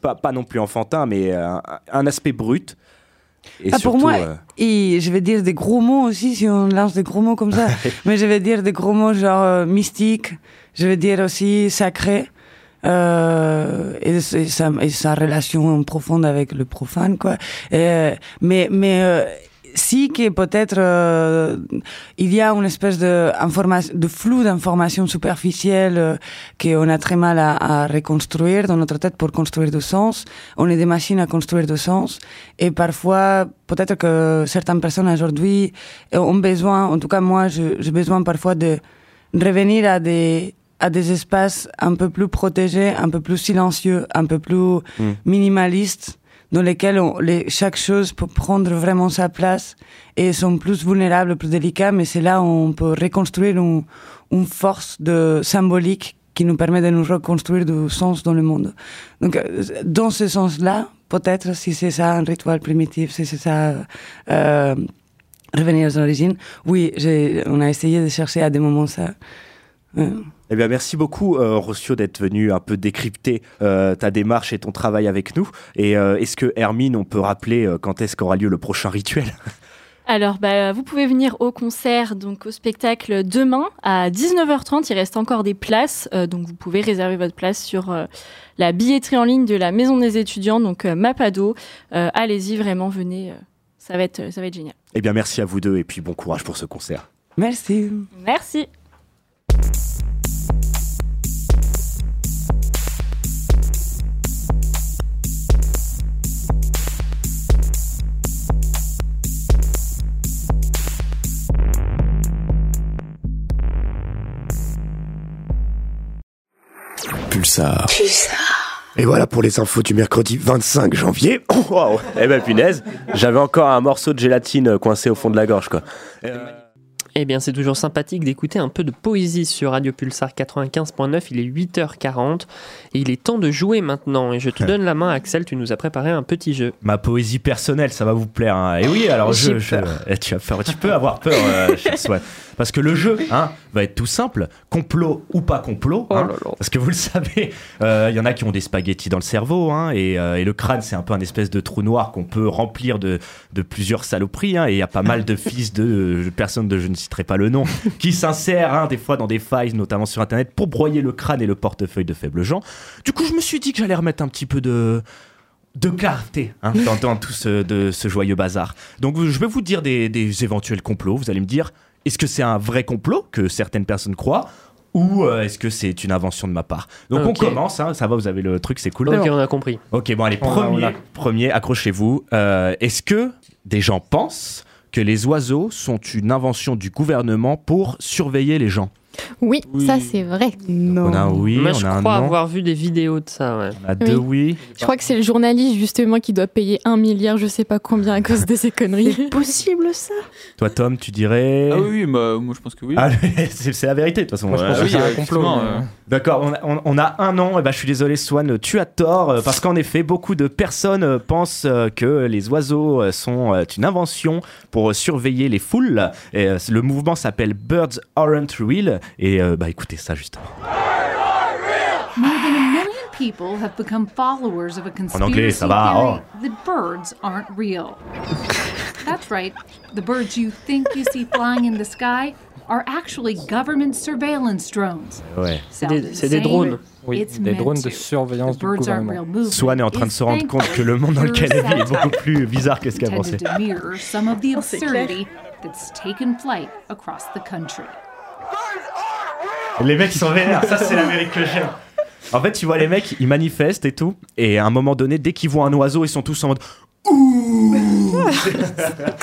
pas, pas non plus enfantin, mais un, un aspect brut. Et Ah, surtout, pour moi, euh, et je vais dire des gros mots aussi si on lance des gros mots comme ça. <laughs> Mais je vais dire des gros mots genre euh, mystique. Je vais dire aussi sacré. Euh, et, sa, et sa relation profonde avec le profane, quoi. Et, mais mais euh, si que peut-être euh, il y a une espèce de, de flou d'informations superficielles euh, qu'on a très mal à, à reconstruire dans notre tête pour construire du sens. On est des machines à construire du sens. Et parfois, peut-être que certaines personnes aujourd'hui ont besoin, en tout cas moi, j'ai besoin parfois de revenir à des à des espaces un peu plus protégés, un peu plus silencieux, un peu plus Mm. minimalistes, dans lesquels on- les, chaque chose peut prendre vraiment sa place et sont plus vulnérables, plus délicats, mais c'est là où on peut reconstruire une, une force de symbolique qui nous permet de nous reconstruire du sens dans le monde. Donc, dans ce sens-là, peut-être si c'est ça un rituel primitif, si c'est ça euh, revenir aux origines, oui, on a essayé de chercher à des moments ça. Eh bien, merci beaucoup, euh, Rossio, d'être venu un peu décrypter euh, ta démarche et ton travail avec nous. Et euh, est-ce que, Hermine, on peut rappeler euh, quand est-ce qu'aura lieu le prochain rituel? <laughs> Alors, bah, vous pouvez venir au concert, donc au spectacle demain à 19h30. Il reste encore des places, euh, donc vous pouvez réserver votre place sur euh, la billetterie en ligne de la Maison des étudiants, donc euh, Mapado. Euh, Allez-y, vraiment, venez, euh, ça va être, ça va être génial. Eh bien, merci à vous deux et puis bon courage pour ce concert. Merci. Merci. Pulsar. Et voilà pour les infos du mercredi 25 janvier. <laughs> Oh, wow. Eh ben punaise, j'avais encore un morceau de gélatine coincé au fond de la gorge quoi. Eh bien, c'est toujours sympathique d'écouter un peu de poésie sur Radio Pulsar 95.9. Il est 8h40 et il est temps de jouer maintenant. Et je te <laughs> donne la main, Axel, tu nous as préparé un petit jeu. Ma poésie personnelle, ça va vous plaire. hein. Et oui, alors je, eh, tu as peur, tu peux avoir peur, euh, <laughs> cher Swan. Parce que le jeu hein, va être tout simple, complot ou pas complot. Oh hein. parce que vous le savez, euh, il y en a qui ont des spaghettis dans le cerveau, hein, et, euh, et le crâne c'est un peu un espèce de trou noir qu'on peut remplir de, de plusieurs saloperies. hein, et il y a pas mal de fils de euh, personnes de je ne citerai pas le nom <laughs> qui s'insèrent hein, des fois dans des failles, notamment sur internet, pour broyer le crâne et le portefeuille de faibles gens. Du coup, je me suis dit que j'allais remettre un petit peu de de clarté hein, dans, dans tout ce, de ce joyeux bazar. Donc je vais vous dire des, des éventuels complots. Vous allez me dire, est-ce que c'est un vrai complot que certaines personnes croient ou euh, est-ce que c'est une invention de ma part? Donc on commence, hein, ça va, vous avez le truc, c'est cool. Ok, on a compris. Ok, bon allez, premier, premier accrochez-vous. Euh, est-ce que des gens pensent que les oiseaux sont une invention du gouvernement pour surveiller les gens Oui, ça c'est vrai. Non. On a un oui, Moi, on je a un crois non. avoir vu des vidéos de ça. Ouais. On a deux oui. Je crois que c'est le journaliste justement qui doit payer un milliard, je sais pas combien à cause de ces conneries. C'est possible ça? Toi Tom, tu dirais? Ah oui, bah, moi je pense que oui. Ah, <laughs> c'est c'est la vérité de toute façon. Moi, je pense Euh, que c'est un complot, effectivement, mais- euh. D'accord, on, a- on- on a un an. Et ben, je suis désolé, Swan, tu as tort. euh, Parce qu'en effet, beaucoup de personnes euh, pensent euh, que les oiseaux euh, sont euh, une invention pour euh, surveiller les foules. Et, euh, le mouvement s'appelle Birds Aren't Real. Et euh, bah, écoutez ça justement. More than a million people have become followers of a conspiracy anglais, ça va, oh. that birds aren't real. That's right. The birds you think you see flying in the sky are actually government surveillance drones. Ouais. Oui, It's des drones to. de surveillance du gouvernement. Swan est en train de se rendre compte que le monde dans lequel elle vit est beaucoup plus bizarre que ce qu'elle pensait. intended to mirror some of the Oh, c'est clair. absurdity that's taken flight across the country. Les mecs ils sont vénères, ça c'est l'Amérique que j'aime. En fait, tu vois, les mecs, ils manifestent et tout, et à un moment donné, dès qu'ils voient un oiseau, ils sont tous en mode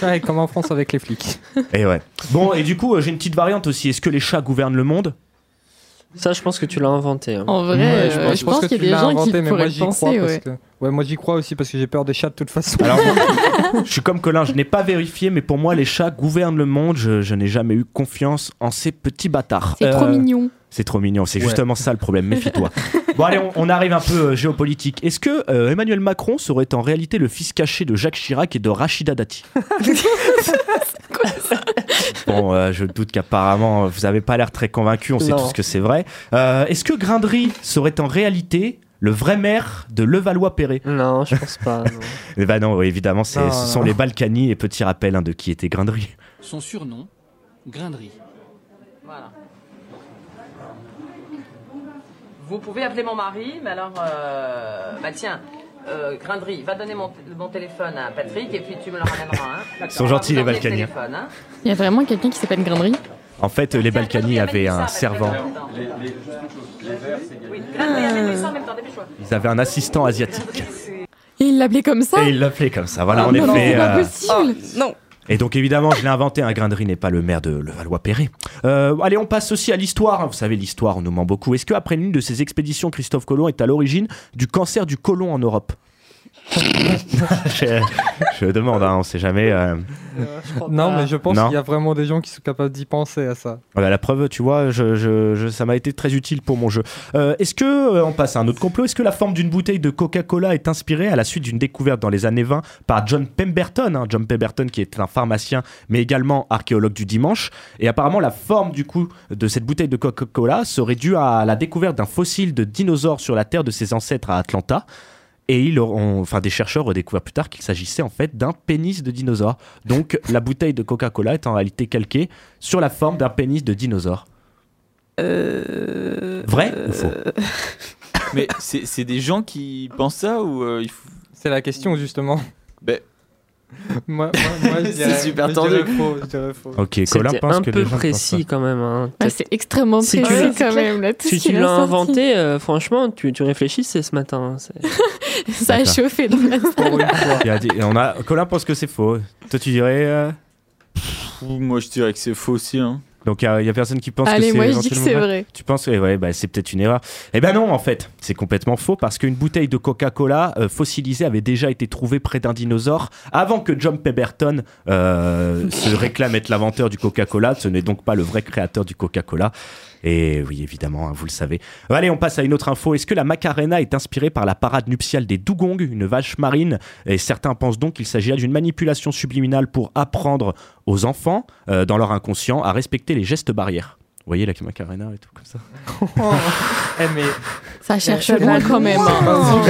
Ouais, comme en France avec les flics. Et ouais. Bon, et du coup, euh, j'ai une petite variante aussi. Est-ce que les chats gouvernent le monde? Ça, je pense que tu l'as inventé. hein. En vrai, Ouais, euh, je pense que qu'il y a tu des l'as gens qui inventé, mais moi, pourraient j'y le crois penser, parce ouais. que- Ouais, moi j'y crois aussi parce que j'ai peur des chats de toute façon. Alors, <laughs> je suis comme Colin, je n'ai pas vérifié, mais pour moi, les chats gouvernent le monde. Je, je n'ai jamais eu confiance en ces petits bâtards. C'est trop Euh, mignon. C'est trop mignon, c'est Ouais. justement ça le problème, méfie-toi. <laughs> bon allez, on, on arrive un peu euh, géopolitique. Est-ce que euh, Emmanuel Macron serait en réalité le fils caché de Jacques Chirac et de Rachida Dati? <laughs> Bon, euh, je doute qu'apparemment vous n'avez pas l'air très convaincu, on sait Non. tous que c'est vrai. Euh, Est-ce que Grindry serait en réalité le vrai maire de Levallois-Perret? Non, je pense pas. non. <laughs> Eh ben non, oui, évidemment, Non, ce non. sont les Balkany et petit rappel hein, de qui était Grindry. Son surnom, Grinderie. Voilà. Vous pouvez appeler mon mari, mais alors, euh, bah tiens, euh, Grindry, va donner mon, mon téléphone à Patrick et puis tu me le ramèneras. Hein. D'accord, sont gentils, les le téléphone, hein. Il y a vraiment quelqu'un qui s'appelle Grainerie. En fait, les Balkany avaient un servant. Oui, Grindry, amène-lui ça en même temps, dépêche-toi. Ils avaient un assistant asiatique. Et il l'appelait comme ça? Et il l'appelait comme ça. Voilà, en non, effet. c'est pas euh, possible. non. Et donc évidemment, je l'ai inventé, un Grindry n'est pas le maire de Levallois-Perret. Euh, allez, on passe aussi à l'histoire. hein. Vous savez, l'histoire, on nous ment beaucoup. Est-ce qu'après l'une de ces expéditions, Christophe Colomb est à l'origine du cancer du côlon en Europe? Je, je demande, hein, on sait jamais. euh. Non, mais je pense qu'il y a vraiment des gens qui sont capables d'y penser à ça. Voilà, la preuve, tu vois, je, je- je- ça m'a été très utile pour mon jeu. Euh, Est-ce que, euh, on passe à un autre complot, est-ce que la forme d'une bouteille de Coca-Cola est inspirée à la suite d'une découverte dans les années 20 par John Pemberton hein, John Pemberton qui est un pharmacien mais également archéologue du dimanche? Et apparemment, la forme du coup de cette bouteille de Coca-Cola serait due à la découverte d'un fossile de dinosaure sur la terre de ses ancêtres à Atlanta. Et ils auront, enfin, des chercheurs ont découvert plus tard qu'il s'agissait en fait d'un pénis de dinosaure. Donc <laughs> la bouteille de Coca-Cola est en réalité calquée sur la forme d'un pénis de dinosaure. Vrai ou faux? <laughs> Mais c'est c'est des gens qui pensent ça ou euh, il faut... C'est la question justement. Ben. <laughs> moi, moi, moi, C'est super tendu. Ok, Colin pense un que peu les gens pensent précis quand même. hein. Ah, c'est extrêmement Si précis quand même. Là, tout Si tu l'as inventé, euh, franchement, tu, tu réfléchissais ce matin. C'est- <laughs> Ça a chauffé dans la salle. On a, Colin pense que c'est faux. Toi, tu dirais. euh, Moi, je dirais que c'est faux aussi. Hein. Donc, il y a- il y, a personne qui pense que Allez, c'est moi je dis que c'est vrai. Tu penses que ouais, bah, c'est peut-être une erreur Eh ben non, en fait, c'est complètement faux parce qu'une bouteille de Coca-Cola euh, fossilisée avait déjà été trouvée près d'un dinosaure avant que John Pemberton euh, se réclame être l'inventeur du Coca-Cola. Ce n'est donc pas le vrai créateur du Coca-Cola. Et oui, évidemment, hein, vous le savez. Allez, on passe à une autre info. Est-ce que la Macarena est inspirée par la parade nuptiale des Dugong, une vache marine? Et certains pensent donc qu'il s'agirait d'une manipulation subliminale pour apprendre aux enfants, euh, dans leur inconscient, à respecter les gestes barrières. Vous voyez la Macarena et tout comme ça <laughs> Eh, mais. Ça cherche Eh, loin quand même. hein.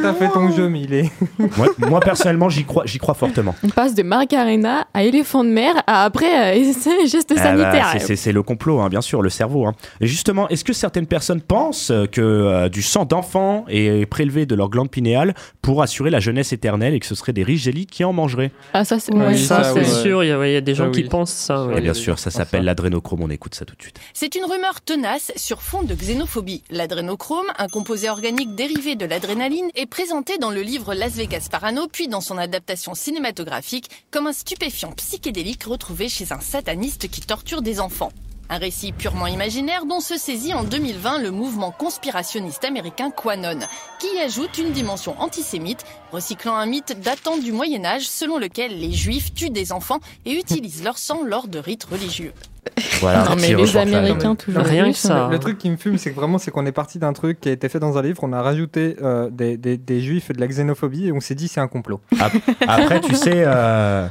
Tout à fait ton jeu, mais il est. <laughs> moi, moi, personnellement, j'y crois, j'y crois fortement. On passe de Margarena à éléphant de mer à après euh, <laughs> gestes Ah bah, sanitaires. c'est- le complot, hein, bien sûr, le cerveau. hein. Et justement, est-ce que certaines personnes pensent que euh, du sang d'enfant est prélevé de leur glande pinéale pour assurer la jeunesse éternelle et que ce seraient des riches élites qui en mangeraient? Ah, ça, c'est sûr, il y, y a des gens Ah qui pensent ça. ouais. Et bien sûr, ça s'appelle l'adrénochrome, on écoute ça tout de suite. C'est une rumeur tenace sur fond de xénophobie. L'adrénochrome, un composé organique dérivé de l'adrénaline, est présenté dans le livre Las Vegas Parano, puis dans son adaptation cinématographique, comme un stupéfiant psychédélique retrouvé chez un sataniste qui torture des enfants. Un récit purement imaginaire dont se saisit en 2020 le mouvement conspirationniste américain Quanon, qui y ajoute une dimension antisémite, recyclant un mythe datant du Moyen Âge selon lequel les juifs tuent des enfants et utilisent leur sang lors de rites religieux. Voilà, Non, mais les. Américains, toujours. Rien que ça. Le, le truc qui me fume, c'est que vraiment, c'est qu'on est parti d'un truc qui a été fait dans un livre, on a rajouté euh, des, des, des juifs et de la xénophobie, et on s'est dit c'est un complot. Ap- Après, tu sais, euh,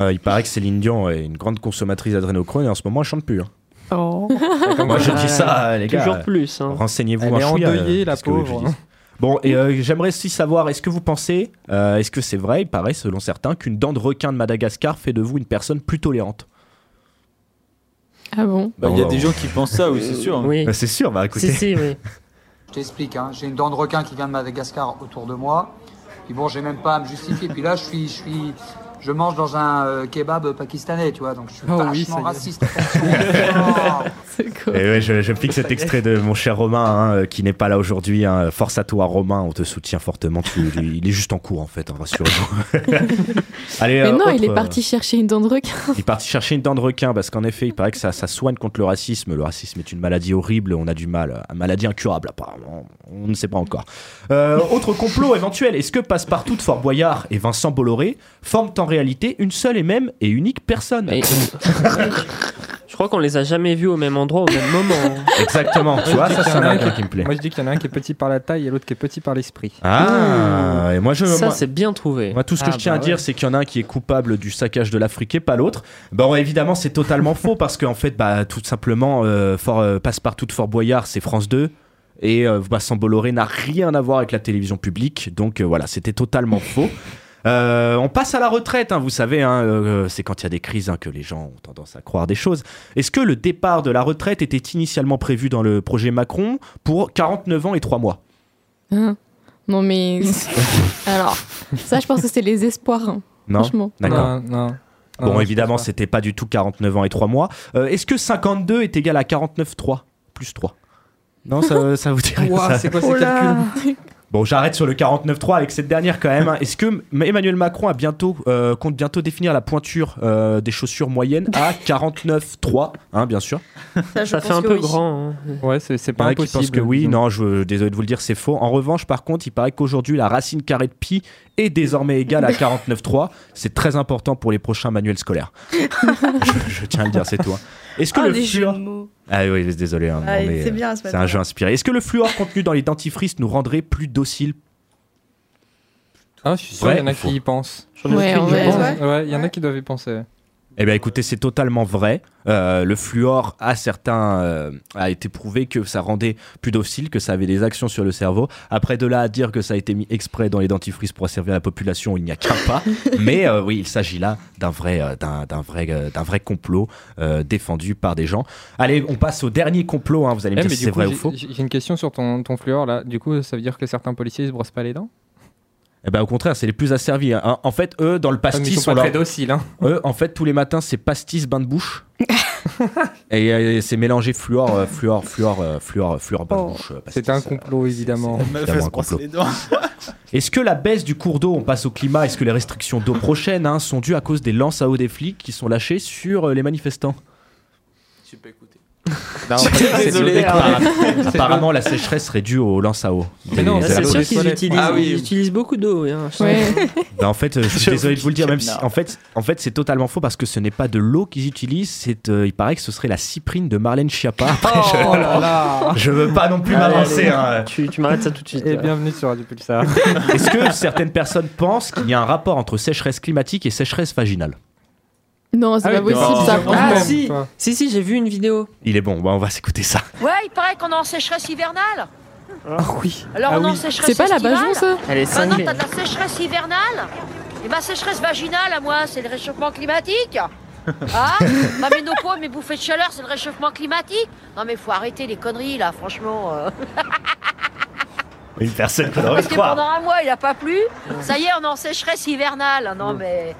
euh, il paraît que Céline Dion est une grande consommatrice d'adrénochrome et en ce moment, elle chante plus. hein. Oh. Moi, je dis ça, euh, les gars. Toujours plus. hein. Renseignez-vous un chouïa, endeuillée, euh, la pauvre. Bon, et euh, j'aimerais aussi savoir, est-ce que vous pensez, euh, est-ce que c'est vrai, il paraît selon certains, qu'une dent de requin de Madagascar fait de vous une personne plus tolérante? Ah bon Bah, Il y a des gens qui pensent ça, oui, c'est sûr. hein. Oui. Bah, C'est sûr, bah écoutez. Si, si, oui. Je t'explique, hein. j'ai une dent de requin qui vient de Madagascar autour de moi. Puis bon, j'ai même pas à me justifier. Puis là, je suis, je suis, je mange dans un euh, kebab pakistanais, tu vois. Donc je suis Oh vachement oui, raciste. <laughs> cool. Et ouais, je, je pique cet extrait de mon cher Romain, hein, euh, qui n'est pas là aujourd'hui. hein. Force à toi, Romain, on te soutient fortement. Tu- il il est juste en cours, en fait, hein, rassurez-vous. <laughs> Allez, Mais euh, non, il autre, est euh, parti chercher une dent de requin. Il est parti chercher une dent de requin parce qu'en effet, il paraît que ça, ça soigne contre le racisme. Le racisme est une maladie horrible, on a du mal. Une maladie incurable, apparemment. On ne sait pas encore. Euh, autre complot éventuel est-ce que Passepartout de Fort Boyard et Vincent Bolloré forment en réalité une seule et même et unique personne Et- <laughs> Je crois qu'on les a jamais vus au même endroit au même moment. Exactement, tu vois, ça, c'est un argument qui me plaît. Moi, je dis qu'il y en a un qui est petit par la taille et l'autre qui est petit par l'esprit. Ah, et moi je. Ça, moi- c'est bien trouvé. Moi, tout ce que Ah, je tiens bah à dire, ouais. c'est qu'il y en a un qui est coupable du saccage de l'Afrique et pas l'autre. Bon, évidemment, c'est totalement <laughs> faux parce qu'en fait, bah, tout simplement, euh, Fort, euh, Passepartout de Fort Boyard, c'est France 2. Et euh, Vincent Bolloré n'a rien à voir avec la télévision publique. Donc euh, voilà, c'était totalement faux. Euh, on passe à la retraite, hein, vous savez, hein, euh, c'est quand il y a des crises hein, que les gens ont tendance à croire des choses. Est-ce que le départ de la retraite était initialement prévu dans le projet Macron pour 49 ans et 3 mois? Hein? Non, mais. <laughs> Alors, ça, je pense que c'est les espoirs. hein. Non? Franchement. D'accord. Non, non. Bon, Non, évidemment, c'était pas du tout 49 ans et 3 mois. Euh, Est-ce que 52 est égal à 49 3 plus 3 Non, ça, ça vous dirait ça c'est quoi <laughs> ces Oh calculs <laughs> Bon, j'arrête sur le 49.3 avec cette dernière quand même. hein. Est-ce que M- Emmanuel Macron a bientôt, euh, compte bientôt définir la pointure euh, des chaussures moyennes à 49.3, hein, bien sûr? Ça, fait un peu grand. hein. Ouais, c'est pas impossible. pensent que oui, non, je, désolé de vous le dire, c'est faux. En revanche, par contre, il paraît qu'aujourd'hui, la racine carrée de pi est désormais égale à 49.3. C'est très important pour les prochains manuels scolaires. <laughs> je, je tiens à le dire, c'est tout. hein. Est-ce que Ah, le fluor... Ah oui, désolé. hein, Ah, c'est euh, bien, ce C'est un jeu inspiré. Est-ce que le fluor contenu dans les dentifrices nous rendrait plus dociles Ah, je suis sûr, il Vrai y en a qui y pensent. Il y en a qui doivent y penser. Eh bien, écoutez, c'est totalement vrai. Euh, le fluor a certains euh, a été prouvé que ça rendait plus docile, que ça avait des actions sur le cerveau. Après, de là à dire que ça a été mis exprès dans les dentifrices pour servir la population, il n'y a qu'un pas. <laughs> Mais euh, oui, il s'agit là d'un vrai, euh, d'un, vrai, euh, d'un vrai complot euh, défendu par des gens. Allez, on passe au dernier complot. hein. Vous allez me Eh, dire si c'est vrai ou faux. J'ai j'ai une question sur ton, ton fluor là. Du coup, ça veut dire que certains policiers se brossent pas les dents? Eh ben, au contraire, c'est les plus asservis. hein. En fait, eux, dans le Ah, mais ils pastis, sont on pas leur- très dociles. Hein. Eux, en fait, tous les matins, c'est pastis bain de bouche. <laughs> et euh, c'est mélangé fluor, euh, fluor, fluor, euh, fluor, fluor bain de bouche. euh, C'est un complot évidemment. évidemment un complot. <laughs> Est-ce que la baisse du cours d'eau, on passe au climat, est-ce que les restrictions d'eau prochaines hein, sont dues à cause des lances à eau des flics qui sont lâchées sur euh, les manifestants? Pas écouté. Non, Désolé, hein. apparemment, apparemment, la sécheresse serait due aux lances à eau. Mais non, c'est sûr qu'ils utilisent, Ah oui. ils utilisent beaucoup d'eau. hein, Ouais. <laughs> Bah, en fait, euh, je suis désolé de vous le dire, même si en fait, en fait, c'est totalement faux parce que ce n'est pas de l'eau qu'ils utilisent. C'est, euh, il paraît que ce serait la cyprine de Marlène Schiappa. Après, je, Oh là là <laughs> je veux pas non plus m'avancer. hein. Tu, tu m'arrêtes ça tout de suite. Et là. bienvenue sur Radio Pulsar. <laughs> Est-ce que certaines personnes pensent qu'il y a un rapport entre sécheresse climatique et sécheresse vaginale? Non, c'est Ah pas oui, possible non. ça. Ah, Ah si, toi. si, si, j'ai vu une vidéo. Il est bon. Bah, on va s'écouter ça. Ouais, il paraît qu'on est en sécheresse hivernale. Ah oui. Alors Ah on est en oui. sécheresse C'est pas la estivale. Bajon ça Elle est Maintenant, cinglée. t'as de la sécheresse hivernale. Et ma sécheresse vaginale, à moi, c'est le réchauffement climatique. <laughs> Ah Ma ménopause, mes bouffées de chaleur, c'est le réchauffement climatique. Non mais faut arrêter les conneries là, franchement. euh. <laughs> Une personne qu'on aurait Parce de que pendant un mois, il a pas plu. Ça y est, on est en sécheresse hivernale. Non mais.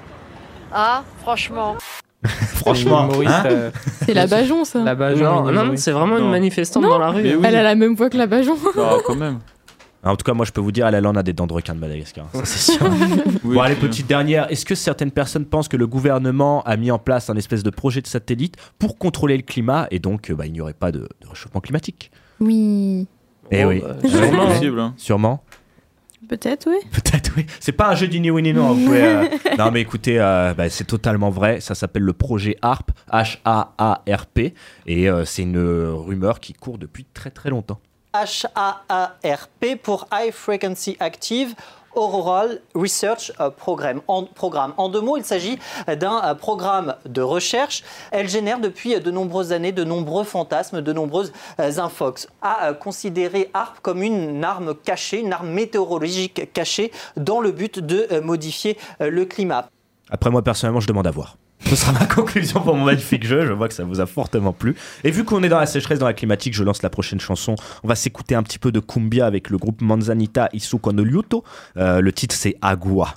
Ah, franchement. <laughs> Franchement, hein euh, C'est la Bajon ça. la Bajon, Non, non, c'est vraiment une manifestante Non. dans la rue. Oui. Elle a la même voix que la Bajon. Ah, <laughs> quand même. En tout cas, moi, je peux vous dire, elle, en a des dents de requin de Madagascar. Ça, c'est sûr. Oui, bon, allez, petite dernière. Est-ce que certaines personnes pensent que le gouvernement a mis en place un espèce de projet de satellite pour contrôler le climat et donc euh, bah, il n'y aurait pas de, de réchauffement climatique? Oui. Eh Oh, oui. bah, C'est sûrement. possible. Hein. Sûrement. Peut-être, oui. Peut-être, oui. C'est pas un jeu du ni oui ni non. vous pouvez, euh, <laughs> Non, mais écoutez, euh, bah, c'est totalement vrai. Ça s'appelle le projet HARP, H-A-A-R-P. Et euh, c'est une rumeur qui court depuis très très longtemps. HAARP pour High Frequency Active Auroral Research euh, programme. en deux mots, il s'agit d'un euh, programme de recherche. Elle génère depuis de nombreuses années de nombreux fantasmes, de nombreuses euh, infox. À euh, considérer HARP comme une arme cachée, une arme météorologique cachée dans le but de euh, modifier euh, le climat. Après, moi, personnellement, je demande à voir. Ce sera ma conclusion pour mon magnifique jeu. Je vois que ça vous a fortement plu. Et vu qu'on est dans la sécheresse, dans la climatique, je lance la prochaine chanson. On va s'écouter un petit peu de cumbia avec le groupe Manzanita Isuko no euh, le titre, c'est Agua.